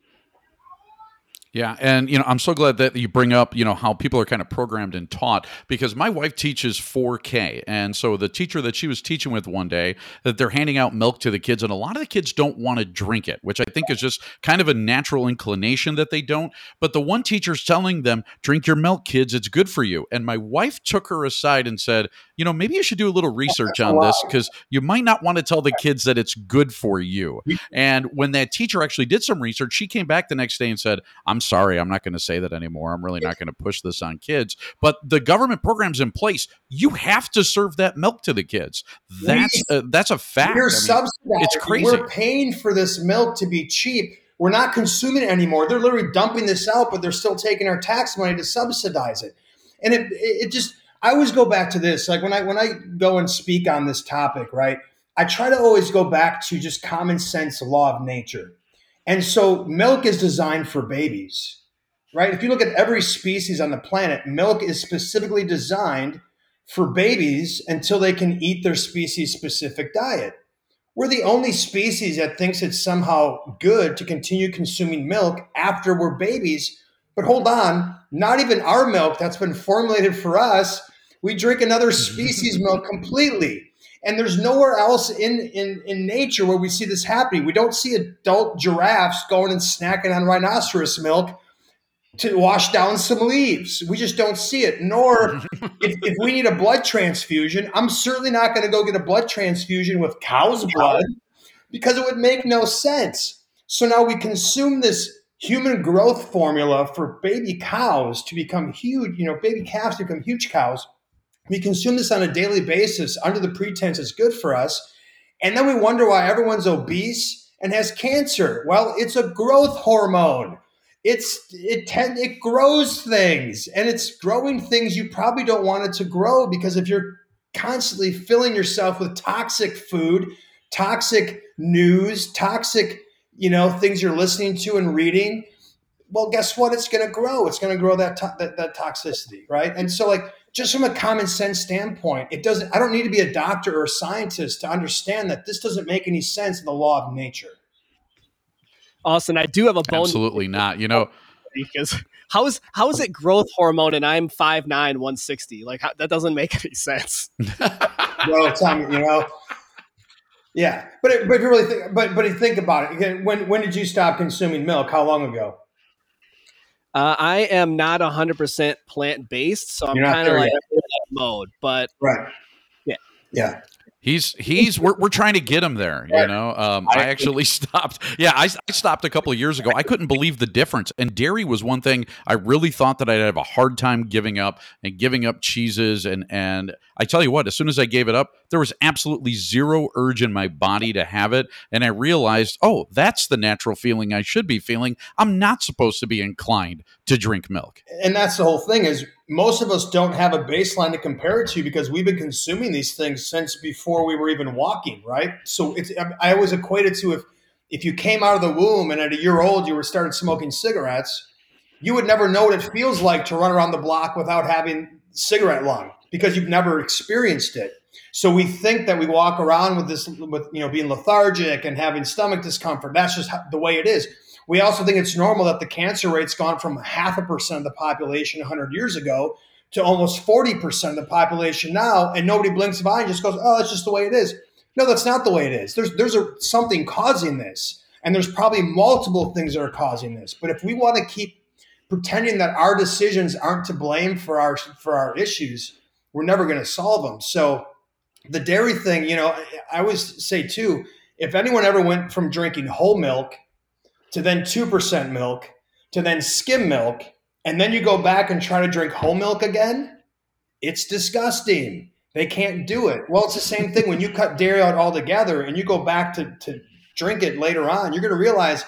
Yeah, and you know, I'm so glad that you bring up, you know, how people are kind of programmed and taught because my wife teaches 4K. And so the teacher that she was teaching with one day that they're handing out milk to the kids and a lot of the kids don't want to drink it, which I think is just kind of a natural inclination that they don't. But the one teacher's telling them, "Drink your milk, kids, it's good for you." And my wife took her aside and said, "You know, maybe you should do a little research on this because you might not want to tell the kids that it's good for you." And when that teacher actually did some research, she came back the next day and said, "I'm sorry, I'm not going to say that anymore. I'm really not going to push this on kids. But the government programs in place, you have to serve that milk to the kids. That's uh, that's a fact. We're I mean, subsidizing. it's crazy. We're paying for this milk to be cheap. We're not consuming it anymore. They're literally dumping this out, but they're still taking our tax money to subsidize it. And it, it just, I always go back to this. Like when I when I go and speak on this topic, right? I try to always go back to just common sense law of nature. And so milk is designed for babies right? If you look at every species on the planet, milk is specifically designed for babies until they can eat their species specific diet. We're the only species that thinks it's somehow good to continue consuming milk after we're babies. But hold on, not even our milk that's been formulated for us. We drink another species milk completely. And there's nowhere else in, in, in nature where we see this happening. We don't see adult giraffes going and snacking on rhinoceros milk to wash down some leaves. We just don't see it. Nor if, if we need a blood transfusion, I'm certainly not going to go get a blood transfusion with cow's blood because it would make no sense. So now we consume this human growth formula for baby cows to become huge, you know, baby calves to become huge cows. We consume this on a daily basis under the pretense it's good for us. And then we wonder why everyone's obese and has cancer. Well, it's a growth hormone. It's it tend, it grows things and it's growing things you probably don't want it to grow because if you're constantly filling yourself with toxic food, toxic news, toxic, you know, things you're listening to and reading, well, guess what? It's going to grow. It's going to grow that, to- that that toxicity, right? And so, like, just from a common sense standpoint, it doesn't. I don't need to be a doctor or a scientist to understand that this doesn't make any sense in the law of nature. Austin, I do have a bone Absolutely not. You know, because how is how is it growth hormone and I'm 5'9", 160? Like how, that doesn't make any sense. well, Tom, you know, yeah, but it, but if you really think, but but if you think about it, again, when when did you stop consuming milk? How long ago? Uh, I am not hundred percent plant based, so I'm You're not kind of like yet. in that mode. But Right. Yeah. Yeah. He's he's we're, we're trying to get him there, you know. Um, I I actually stopped. Yeah, I, I stopped a couple of years ago. I couldn't believe the difference. And dairy was one thing I really thought that I'd have a hard time giving up and giving up cheeses. And and I tell you what, as soon as I gave it up, there was absolutely zero urge in my body to have it. And I realized, oh, that's the natural feeling I should be feeling. I'm not supposed to be inclined to drink milk. and that's the whole thing is most of us don't have a baseline to compare it to because we've been consuming these things since before we were even walking right so it's i always equate it to if if you came out of the womb and at a year old you were started smoking cigarettes you would never know what it feels like to run around the block without having cigarette lung because you've never experienced it so we think that we walk around with this with you know being lethargic and having stomach discomfort that's just the way it is we also think it's normal that the cancer rate's gone from half a percent of the population 100 years ago to almost 40% of the population now, and nobody blinks an eye and just goes, oh, that's just the way it is. No, that's not the way it is. There's, there's a, something causing this, and there's probably multiple things that are causing this. But if we want to keep pretending that our decisions aren't to blame for our, for our issues, we're never going to solve them. So the dairy thing, you know, I, always say too, if anyone ever went from drinking whole milk to then 2% milk to then skim milk, and then you go back and try to drink whole milk again, it's disgusting. They can't do it. Well, it's the same thing when you cut dairy out altogether and you go back to, to drink it later on, you're going to realize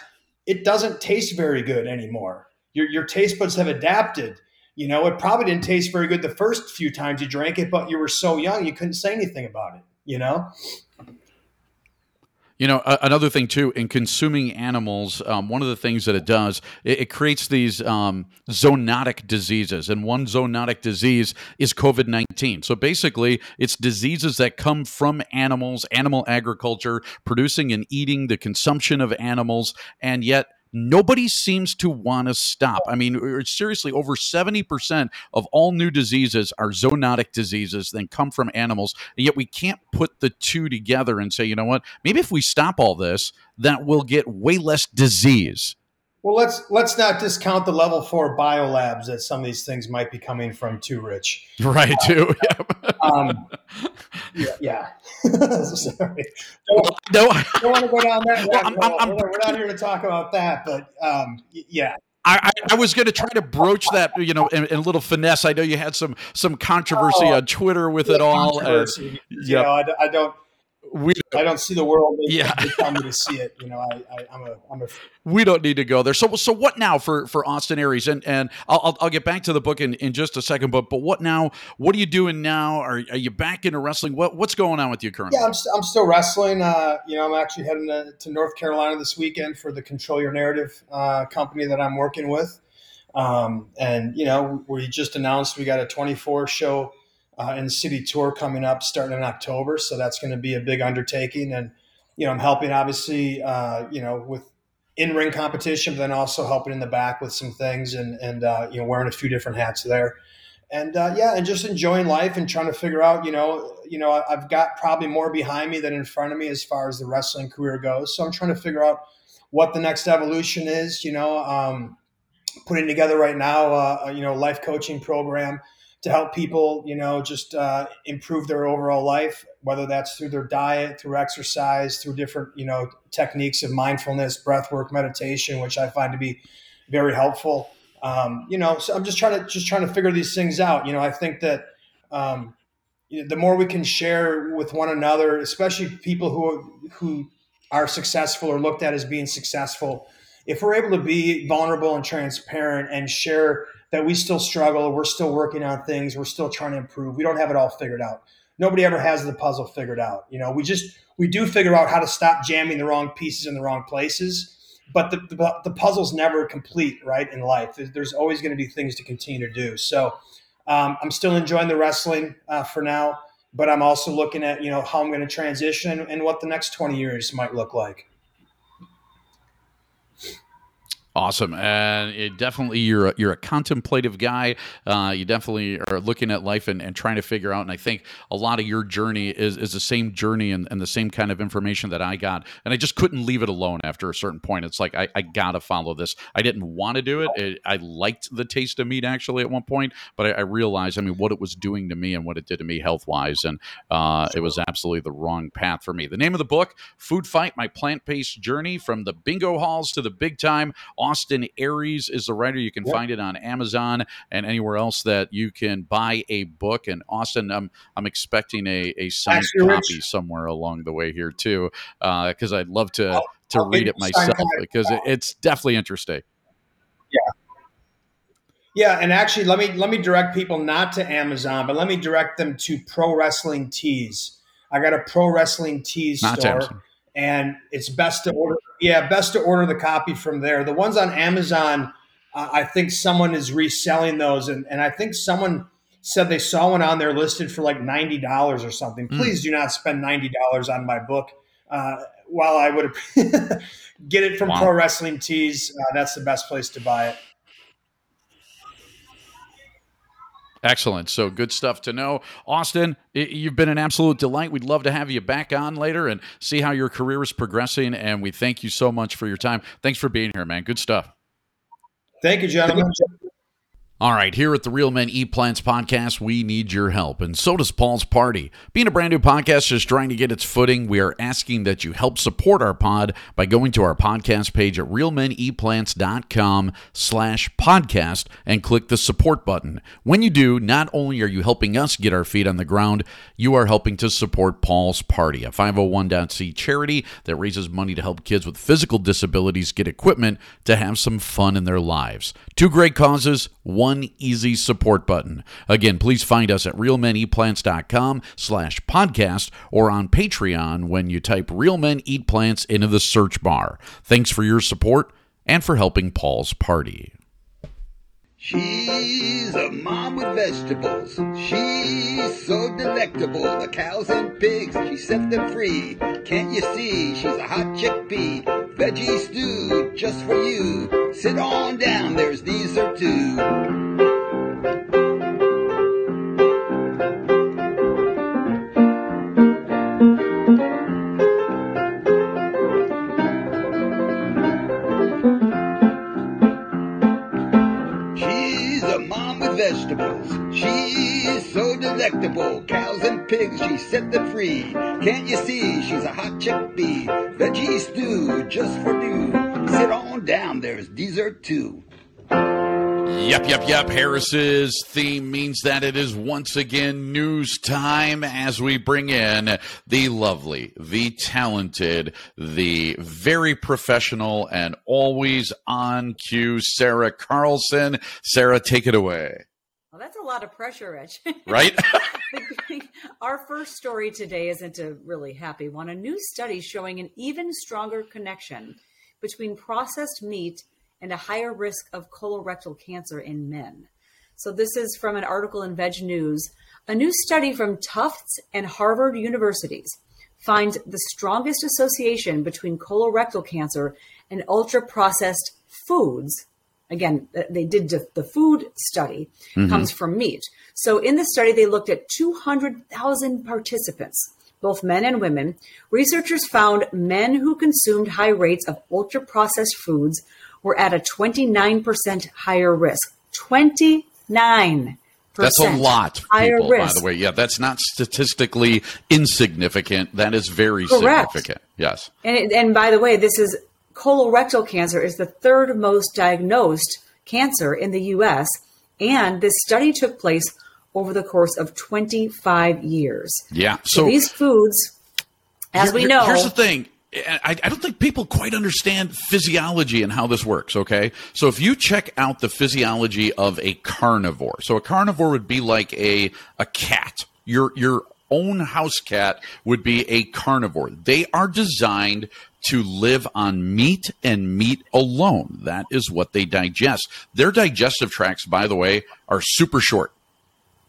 it doesn't taste very good anymore. Your, your taste buds have adapted. You know, it probably didn't taste very good the first few times you drank it, but you were so young you couldn't say anything about it, you know? You know, another thing too, in consuming animals, um, one of the things that it does, it, it creates these um, zoonotic diseases. And one zoonotic disease is COVID 19. So basically, it's diseases that come from animals, animal agriculture, producing and eating the consumption of animals. And yet, nobody seems to want to stop. I mean, er, seriously, over 70% of all new diseases are zoonotic diseases that come from animals. And yet we can't put the two together and say, you know what, maybe if we stop all this, that we'll get way less disease. Well, let's let's not discount the level four biolabs that some of these things might be coming from too, Rich. Right, too. Yeah. Um, yeah. yeah. Sorry. Don't, No, don't want to go down that Well, I'm-. I'm- We're, we're not here to talk about that, but um, yeah. I, I, I was going to try to broach that, you know, in, in a little finesse. I know you had some some controversy Oh, on Twitter with it all. and Controversy. you yep. know, I, I don't we I don't see the world as Yeah. they tell me to see it. You know, I, I, I'm a I'm a we don't need to go there. So, so what now for for Austin Aries? And and I'll I'll, I'll get back to the book in, in just a second. But but what now? What are you doing now? Are are you back into wrestling? What what's going on with you currently? Yeah, I'm, st- I'm still wrestling. Uh, you know, I'm actually heading to, to North Carolina this weekend for the Control Your Narrative uh, company that I'm working with. Um, and, you know, we just announced we got a 24 show uh, in city tour coming up starting in October. So that's going to be a big undertaking. And, you know, I'm helping obviously, uh, you know, with in ring competition, but then also helping in the back with some things and, and uh, you know, wearing a few different hats there and uh, yeah, and just enjoying life and trying to figure out, you know, you know, I've got probably more behind me than in front of me as far as the wrestling career goes. So I'm trying to figure out what the next evolution is. You know, um, putting together right now, uh, you know, life coaching program to help people, you know, just uh, improve their overall life. whether that's through their diet, through exercise, through different, you know, techniques of mindfulness, breath work, meditation, which I find to be very helpful. Um, you know, so I'm just trying to just trying to figure these things out. You know, I think that um, you know, the more we can share with one another, especially people who who are successful or looked at as being successful, if we're able to be vulnerable and transparent and share that we still struggle, we're still working on things, we're still trying to improve, we don't have it all figured out. Nobody ever has the puzzle figured out. You know, we just we do figure out how to stop jamming the wrong pieces in the wrong places, but the the, the puzzle's never complete, right? In life, there's always going to be things to continue to do. So. Um, I'm still enjoying the wrestling uh, for now, but I'm also looking at you know how I'm going to transition and what the next 20 years might look like. Awesome, and it definitely you're a, you're a contemplative guy. Uh, you definitely are looking at life and, and, trying to figure out. And I think a lot of your journey is, is the same journey and, and, the same kind of information that I got. And I just couldn't leave it alone after a certain point. It's like I, I gotta follow this. I didn't want to do it. it. I liked the taste of meat actually at one point, but I, I, realized I mean what it was doing to me and what it did to me health wise, and uh, it was absolutely the wrong path for me. The name of the book: Food Fight: My Plant Based Journey from the Bingo Halls to the Big Time Austin Aries is the writer. You can yep. find it on Amazon and anywhere else that you can buy a book. And Austin, I'm I'm expecting a, a signed Actually, copy Rich. somewhere along the way here too, because uh, I'd love to I'll, to I'll read it myself because it, it's definitely interesting. Yeah. Yeah, and actually, let me let me direct people not to Amazon, but let me direct them to Pro Wrestling Tees. I got a Pro Wrestling Tees not store and it's best to order. Yeah, best to order the copy from there. The ones on Amazon, uh, I think someone is reselling those, and and I think someone said they saw one on there listed for like ninety dollars or something. Mm. Please do not spend ninety dollars on my book. Uh, while I would get it from wow. Pro Wrestling Tees, uh, that's the best place to buy it. Excellent. So good stuff to know. Austin, you've been an absolute delight. We'd love to have you back on later and see how your career is progressing. And we thank you so much for your time. Thanks for being here, man. Good stuff. Thank you, gentlemen. All right, here at the Real Men Eat Plants podcast, we need your help, and so does Paul's Party. Being a brand new podcast just trying to get its footing, we are asking that you help support our pod by going to our podcast page at realmeneatplants.com slash podcast and click the support button. When you do, not only are you helping us get our feet on the ground, you are helping to support Paul's Party, a 501c charity that raises money to help kids with physical disabilities get equipment to have some fun in their lives. Two great causes, one easy support button. Again, please find us at realmeneatplants.com slash podcast or on Patreon when you type Real Men Eat Plants into the search bar. Thanks for your support and for helping Paul's party. She's a mom with vegetables. She's so delectable. The cows and pigs, she set them free. Can't you see? She's a hot chickpea. Veggie stew just for you. Sit on down, there's dessert with vegetables. She's so delectable. Cows and pigs, she set them free. Can't you see? She's a hot chickpea. Veggie stew, just for you. Sit on down, there's dessert too. Yep, yep, yep. Harris's theme means that it is once again news time as we bring in the lovely, the talented, the very professional, and always on cue, Sarah Carlson. Sarah, take it away. Well, that's a lot of pressure, Rich. Right? Our first story today isn't a really happy one. A new study showing an even stronger connection between processed meat and a higher risk of colorectal cancer in men. So, this is from an article in Veg News. A new study from Tufts and Harvard universities finds the strongest association between colorectal cancer and ultra processed foods again, they did the food study mm-hmm. comes from meat. So in the study, they looked at 200,000 participants, both men and women. Researchers found men who consumed high rates of ultra processed foods were at a 29% higher risk. 29 That's a lot, higher people, risk. by the way. Yeah, that's not statistically insignificant. That is very Correct. significant. Yes. And, and by the way, this is colorectal cancer is the third most diagnosed cancer in the U.S. And this study took place over the course of 25 years. Yeah. So, So, these foods, as we know, Here's the thing. I, I don't think people quite understand physiology and how this works, okay? So if you check out the physiology of a carnivore, so a carnivore would be like a, a cat. Your, your own house cat would be a carnivore. They are designed to live on meat and meat alone. That is what they digest. Their digestive tracts, by the way, are super short.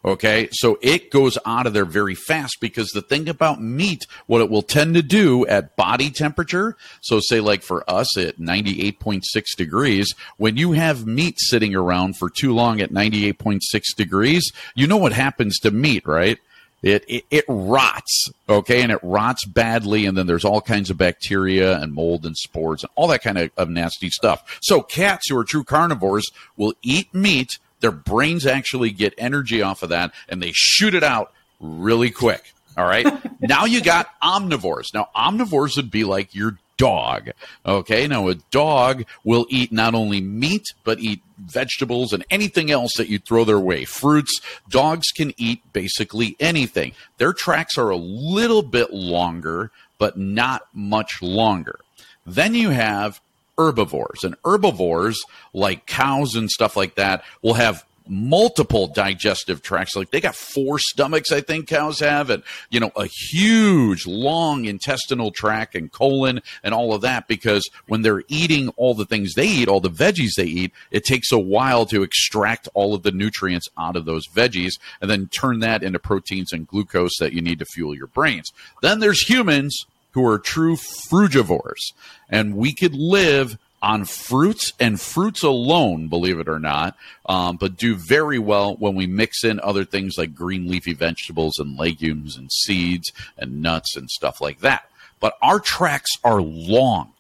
Okay, so it goes out of there very fast because the thing about meat, what it will tend to do at body temperature, so say like for us at 98.6 degrees, when you have meat sitting around for too long at 98.6 degrees, you know what happens to meat, right? It, it, it rots, okay, and it rots badly, and then there's all kinds of bacteria and mold and spores and all that kind of, of nasty stuff. So cats who are true carnivores will eat meat their brains actually get energy off of that and they shoot it out really quick. All right. now you got omnivores. Now, omnivores would be like your dog. Okay. Now, a dog will eat not only meat, but eat vegetables and anything else that you throw their way. Fruits. Dogs can eat basically anything. Their tracks are a little bit longer, but not much longer. Then you have herbivores. And herbivores, like cows and stuff like that, will have multiple digestive tracts like they got four stomachs i think cows have and you know a huge long intestinal tract and colon and all of that because when they're eating all the things they eat all the veggies they eat it takes a while to extract all of the nutrients out of those veggies and then turn that into proteins and glucose that you need to fuel your brains then there's humans who are true frugivores. And we could live on fruits and fruits alone, believe it or not, um, but do very well when we mix in other things like green leafy vegetables and legumes and seeds and nuts and stuff like that. But our tracks are long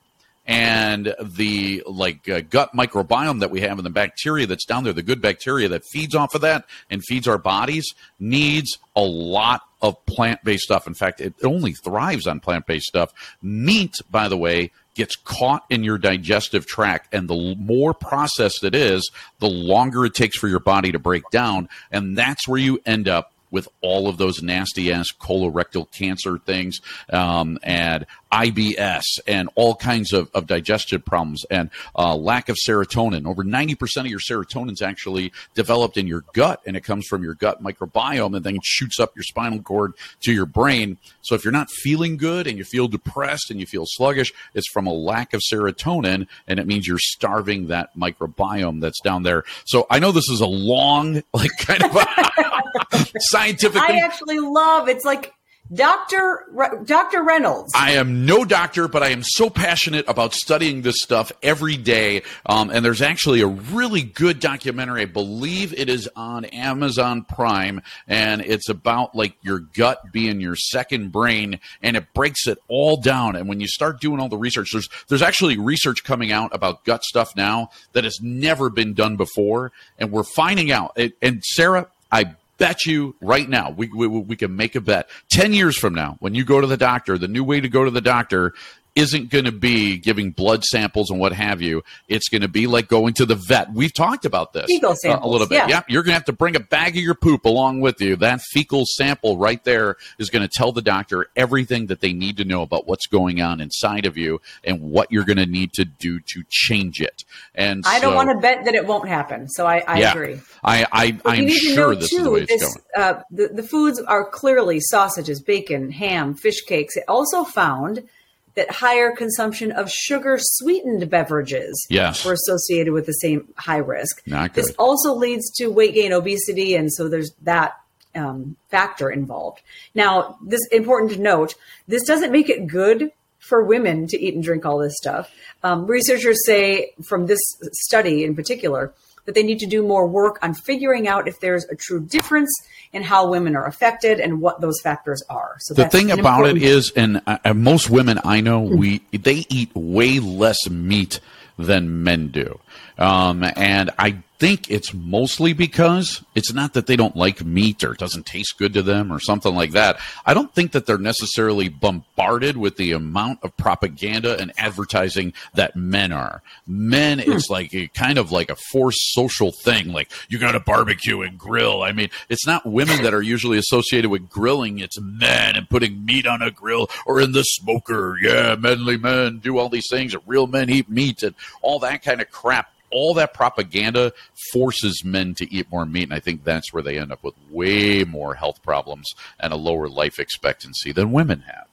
and the like uh, gut microbiome that we have and the bacteria that's down there the good bacteria that feeds off of that and feeds our bodies needs a lot of plant-based stuff. In fact it only thrives on plant-based stuff. Meat by the way gets caught in your digestive tract and the more processed it is the longer it takes for your body to break down and that's where you end up with all of those nasty ass colorectal cancer things um, and IBS and all kinds of, of digestive problems and uh, lack of serotonin. Over 90% of your serotonin is actually developed in your gut and it comes from your gut microbiome and then shoots up your spinal cord to your brain. So if you're not feeling good and you feel depressed and you feel sluggish, it's from a lack of serotonin and it means you're starving that microbiome that's down there. So I know this is a long, like kind of scientific I actually love it's like Dr. Re- Dr. Reynolds. I am no doctor, but I am so passionate about studying this stuff every day. Um, and there's actually a really good documentary. I believe it is on Amazon Prime, and it's about like your gut being your second brain, and it breaks it all down. And when you start doing all the research, there's there's actually research coming out about gut stuff now that has never been done before, and we're finding out. And- And Sarah, I bet you right now. We, we we can make a bet. 10 years from now when you go to the doctor the new way to go to the doctor isn't going to be giving blood samples and what have you it's going to be like going to the vet we've talked about this Fecal uh, a little bit yeah. you're going to have to bring a bag of your poop along with you that fecal sample right there is going to tell the doctor everything that they need to know about what's going on inside of you and what you're going to need to do to change it and I don't want to bet that it won't happen. So I, I yeah, agree. I, I, but I'm sure this too, is the way it's this, going. Uh, the, the foods are clearly sausages, bacon, ham, fish cakes. It also found that higher consumption of sugar sweetened beverages Yes. were associated with the same high risk. Not This also leads to weight gain, obesity, and so there's that um, factor involved. Now, this important to note: this doesn't make it good for women to eat and drink all this stuff. Um, researchers say from this study in particular that they need to do more work on figuring out if there's a true difference in how women are affected and what those factors are. So the thing about it is, and uh, uh, most women I know, we they eat way less meat than men do, um, and I think it's mostly because it's not that they don't like meat or it doesn't taste good to them or something like that. I don't think that they're necessarily bombarded with the amount of propaganda and advertising that men are. Men, it's like a kind of like a forced social thing. Like you got to barbecue and grill. I mean, it's not women that are usually associated with grilling. It's men and putting meat on a grill or in the smoker. Yeah, manly men do all these things. Real men eat meat and all that kind of crap all that propaganda forces men to eat more meat. And I think that's where they end up with way more health problems and a lower life expectancy than women have.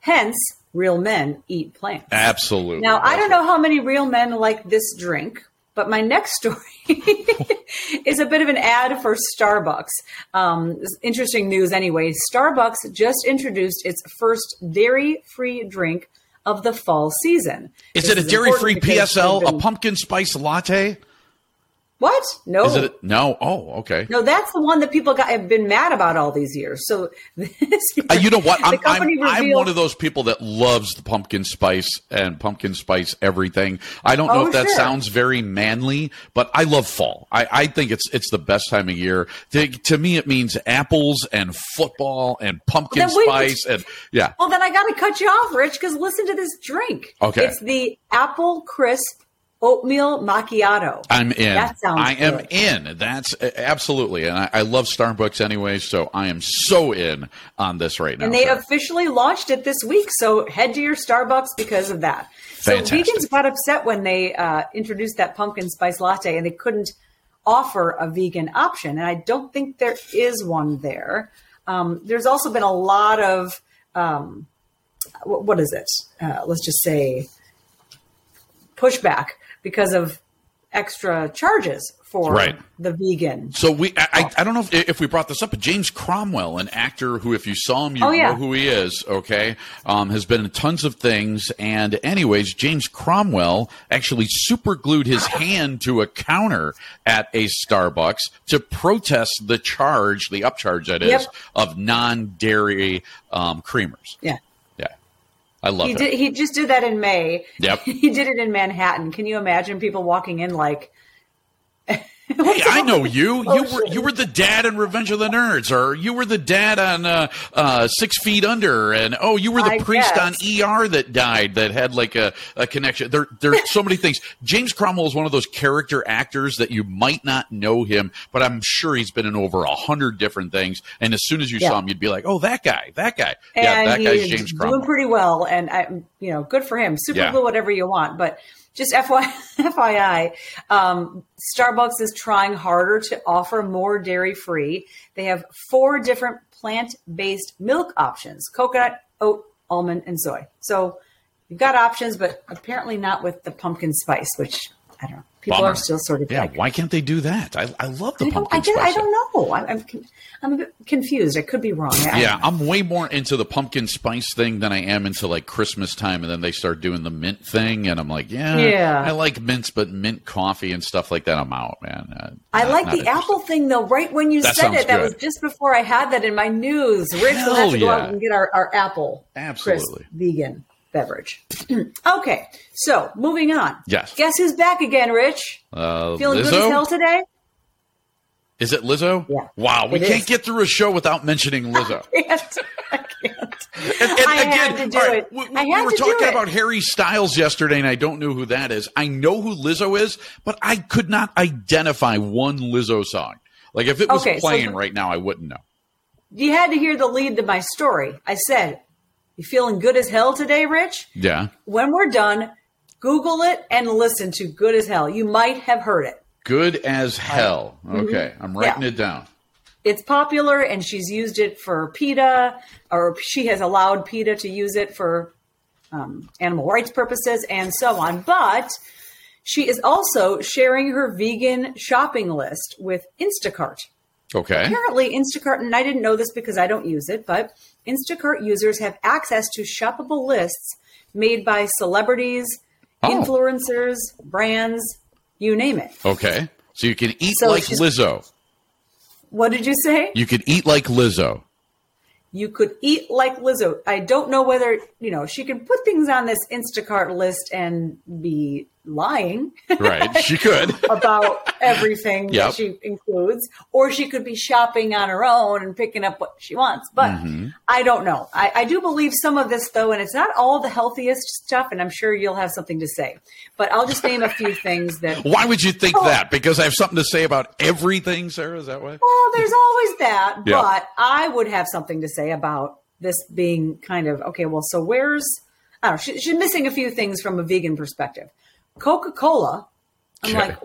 Hence, real men eat plants. Absolutely. Now, I don't know how many real men like this drink, but my next story is a bit of an ad for Starbucks. Um, interesting news, anyway. Starbucks just introduced its first dairy free drink of the fall season. Is This it a dairy free PSL, a pumpkin spice latte? What? No. Is it? No. Oh, okay. no, that's the one that people got, have been mad about all these years. So, this Uh, you know what? I'm, I'm, company I'm one of those people that loves the pumpkin spice and pumpkin spice everything. I don't know Oh, if that sure. sounds very manly, but I love fall. I, I think it's it's the best time of year. To, to me, it means apples and football and pumpkin wait. spice and yeah. Well, then I got to cut you off, Rich, because listen to this drink. Okay. It's the apple crisp oatmeal macchiato. I'm in. That sounds I am good. in. That's absolutely, and I, I love Starbucks anyway, so I am so in on this right now. And they So- officially launched it this week. So head to your Starbucks because of that. So Fantastic. vegans got upset when they uh, introduced that pumpkin spice latte and they couldn't offer a vegan option. And I don't think there is one there. Um, there's also been a lot of, um, what, what is it? Uh, let's just say pushback because of extra charges for Right. the vegan. So we, I, I, don't know if, if we brought this up, but James Cromwell, an actor who, if you saw him, you Oh, yeah. know who he is. Okay, um, has been in tons of things. And anyways, James Cromwell actually superglued his hand to a counter at a Starbucks to protest the charge, the upcharge that is, Yep. of non-dairy um, creamers. Yeah. I love He it. did. He just did that in May. Yep. he did it in Manhattan. Can you imagine people walking in like? Hey, I know you. You were you were the dad in Revenge of the Nerds, or you were the dad on uh, uh, Six Feet Under, and oh, you were the I priest guess. on ER that died that had like a, a connection. There there's so many things. James Cromwell is one of those character actors that you might not know him, but I'm sure he's been in over a hundred different things. And as soon as you Yeah. saw him, you'd be like, oh, that guy, that guy, yeah, and that guy's James doing pretty well. And I, you know, good for him. Super Yeah. glue whatever you want, but just FY, FYI, um, Starbucks is trying harder to offer more dairy free. They have four different plant based milk options: coconut, oat, almond, and soy. So you've got options, but apparently not with the pumpkin spice, which I don't know. People Bummer. are still sort of yeah, like, why can't they do that? I, I love the I pumpkin I. I don't know. I'm, I'm, I'm a bit confused. I could be wrong. I- Yeah. I'm way more into the pumpkin spice thing than I am into like Christmas time, and then they start doing the mint thing, and I'm like, yeah, Yeah. I like mints, but mint coffee and stuff like that, I'm out, man. Uh, I not- like the apple thing though. Right when you That said it, that was just before I had that in my news. Rich will have to go yeah. out and get our, our apple Absolutely. crisp vegan beverage. okay, so moving on. Yes. Guess who's back again, Rich? Uh, Feeling Lizzo? good as hell today? Is it Lizzo? Yeah, Wow, we can't is. get through a show without mentioning Lizzo. Can't. I can't. And, and I again, had to do right, it. We, we- I we were talking about Harry Styles yesterday, and I don't know who that is. I know who Lizzo is, but I could not identify one Lizzo song. Like if it was Okay, so playing the- right now, I wouldn't know. You had to hear the lead to my story. I said, "You feeling good as hell today, Rich?" Yeah. When we're done, Google it and listen to "Good as Hell." You might have heard it. Good as hell. Okay, I'm writing Mm-hmm. Yeah. it down. it's popular and she's used it for PETA, or she has allowed PETA to use it for um, animal rights purposes and so on. But she is also sharing her vegan shopping list with Instacart. Okay. Apparently, Instacart, and I didn't know this because I don't use it, but Instacart users have access to shoppable lists made by celebrities, Oh. influencers, brands, you name it. Okay. So you can eat So like Lizzo. What did you say? You can eat like Lizzo. you could eat like Lizzo. I don't know whether, you know, she can put things on this Instacart list and be lying Right. She could. about everything Yep. that she includes, or she could be shopping on her own and picking up what she wants. But Mm-hmm. I don't know. I, I do believe some of this, though, and it's not all the healthiest stuff, and I'm sure you'll have something to say. But I'll just name a few things that. Why would you think Oh. that? Because I have something to say about everything, Sarah? Is that why? Well, there's always that, Yeah. but I would have something to say about this being kind of okay. Well, so where's I don't know? She, she's missing a few things from a vegan perspective. Coca Cola. I'm Okay. like,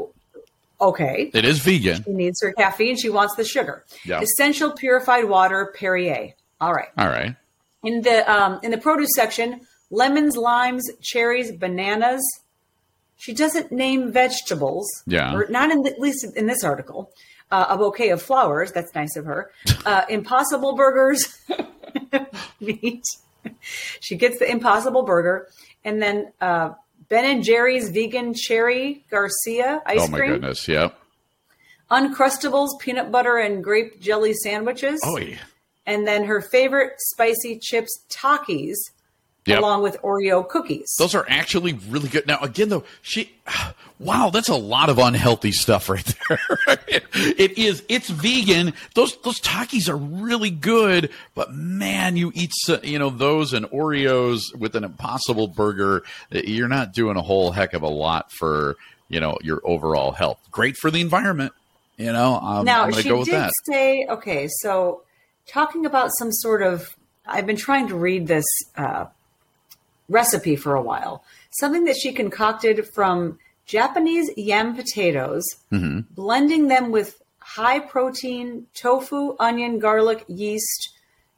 okay, It is vegan. she needs her caffeine. She wants the sugar. Yeah. Essential purified water, Perrier. All right. All right. In the um, in the produce section, lemons, limes, cherries, bananas. She doesn't name vegetables. Yeah. Or not in the, at least in this article. Uh, a bouquet of flowers. That's nice of her. Uh, impossible burgers. Meat. She gets the impossible burger, and then uh, Ben and Jerry's vegan cherry Garcia ice cream. oh my cream. goodness. Yep. Uncrustables peanut butter and grape jelly sandwiches. Oh yeah. And then her favorite spicy chips Takis, Yep. along with Oreo cookies. Those are actually really good. Now, again, though, she, wow, that's a lot of unhealthy stuff right there. it is. It's vegan. Those those Takis are really good, but man, you eat you know those and Oreos with an Impossible Burger. You're not doing a whole heck of a lot for you know your overall health. Great for the environment. You know, um, now I'm she to go with did that. say, okay, so talking about some sort of, I've been trying to read this uh, recipe for a while. Something that she concocted from Japanese yam potatoes, Mm-hmm. blending them with high protein tofu, onion, garlic, yeast.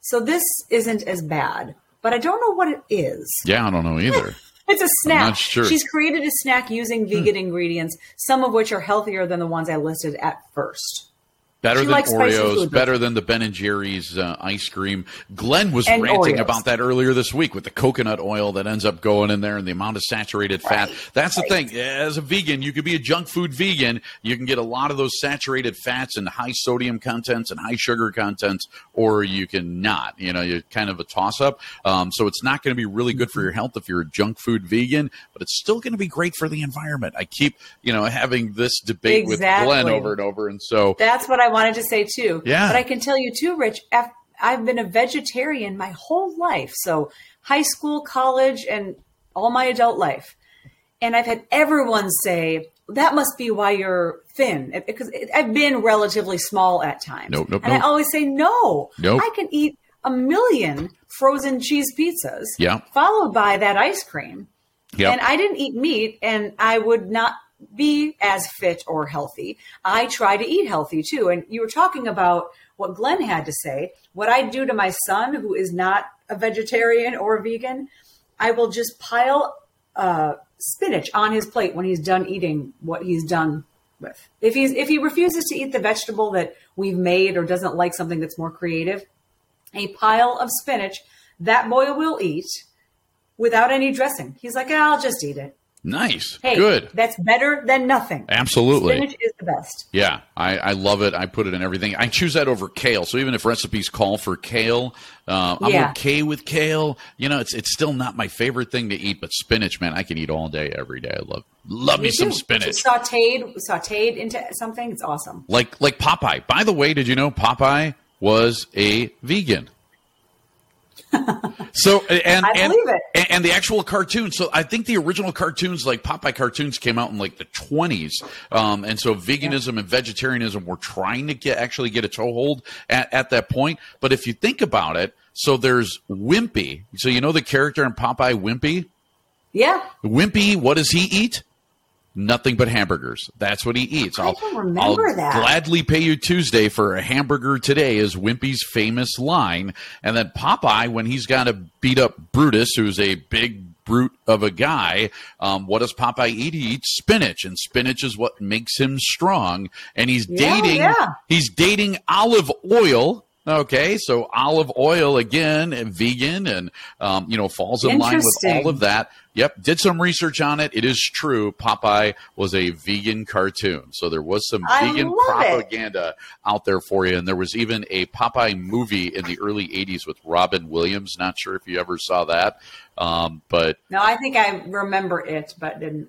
So this isn't as bad, but I don't know what it is. Yeah, I don't know either. It's a snack. sure. She's created a snack using vegan ingredients, some of which are healthier than the ones I listed at first. Better She than Oreos, better than the Ben and Jerry's uh, ice cream. Glenn was And ranting Oreos. about that earlier this week with the coconut oil that ends up going in there and the amount of saturated fat. That's the thing. As a vegan, you could be a junk food vegan. You can get a lot of those saturated fats and high sodium contents and high sugar contents, or you can not. You know, you're kind of a toss up. Um, so it's not going to be really good for your health if you're a junk food vegan, but it's still going to be great for the environment. I keep, you know, having this debate with Glenn over and over. And so, That's what I wanted to say too. Yeah. But I can tell you too, Rich, I've been a vegetarian my whole life. So high school, college, and all my adult life. And I've had everyone say, that must be why you're thin. Because I've been relatively small at times. Nope, nope, and I always say, no, Nope. I can eat a million frozen cheese pizzas, Yeah. followed by that ice cream. Yep. And I didn't eat meat, and I would not be as fit or healthy. I try to eat healthy too. And you were talking about what Glenn had to say. What I do to my son, who is not a vegetarian or a vegan, I will just pile uh, spinach on his plate when he's done eating what he's done with. If he's if he refuses to eat the vegetable that we've made or doesn't like something that's more creative, a pile of spinach that boy will eat without any dressing. He's like, I'll just eat it. Nice. Hey, Good. That's better than nothing. Absolutely. Spinach is the best. Yeah, I, I love it. I put it in everything. I choose that over kale. So even if recipes call for kale, uh, I'm Yeah. okay with kale. You know, it's it's still not my favorite thing to eat, but spinach, man, I can eat all day, every day. I love love me, some spinach. Just sauteed, sauteed into something. It's awesome. Like like Popeye. By the way, did you know Popeye was a vegan? So and I and, believe it. and and the actual cartoon. So I think the original cartoons, like Popeye cartoons, came out in like the twenties. Um, and so veganism and vegetarianism were trying to get actually get a toehold at, at that point. But if you think about it, so there's Wimpy. So you know the character in Popeye, Wimpy. Yeah. Wimpy, what does he eat? Nothing but hamburgers. That's what he eats. I I'll, don't remember I'll that. gladly pay you Tuesday for a hamburger today is Wimpy's famous line. And then Popeye, when he's got to beat up Brutus, who's a big brute of a guy, um, what does Popeye eat? He eats spinach, and spinach is what makes him strong. And he's Yeah, dating yeah. he's dating Olive Oyl. Okay, so olive oil again, and vegan, and um, you know falls in line with all of that. Yep, did some research on it. It is true. Popeye was a vegan cartoon, so there was some I vegan love it. propaganda out there for you. And there was even a Popeye movie in the early '80s with Robin Williams. Not sure if you ever saw that, um, but No, I think I remember it, but didn't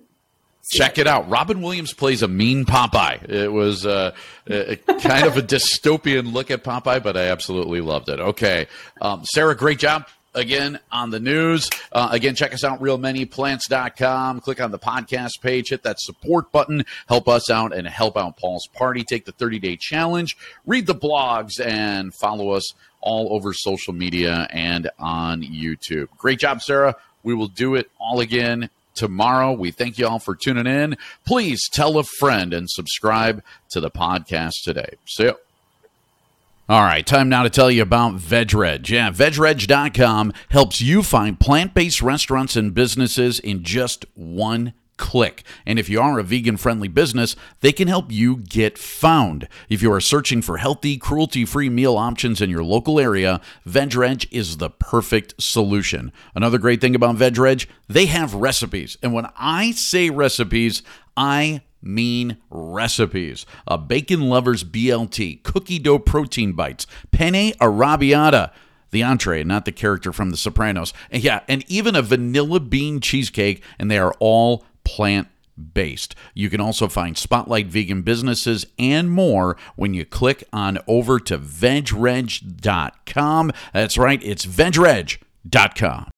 Check it out. Robin Williams plays a mean Popeye. It was uh, a, kind of a dystopian look at Popeye, but I absolutely loved it. Okay. Um, Sarah, great job again on the news. Uh, again, check us out, realmeneatplants.com. Click on the podcast page, hit that support button, help us out and help out Paul's party. Take the 30 day challenge, read the blogs, and follow us all over social media and on YouTube. Great job, Sarah. We will do it all again tomorrow. We thank you all for tuning in. Please tell a friend and subscribe to the podcast today. See you. All right, time now to tell you about VegReg. Yeah, VegReg.com helps you find plant based restaurants and businesses in just one click. And if you are a vegan friendly business, they can help you get found. If you are searching for healthy, cruelty free meal options in your local area, VegReg is the perfect solution. Another great thing about VegReg, they have recipes. And when I say recipes, I mean recipes. A bacon lovers BLT, cookie dough protein bites, penne arrabbiata the entree, not the character from The Sopranos. And yeah, and even a vanilla bean cheesecake, and they are all plant based. You can also find Spotlight Vegan businesses and more when you click on over to vegreg.com. That's right, it's vegreg.com.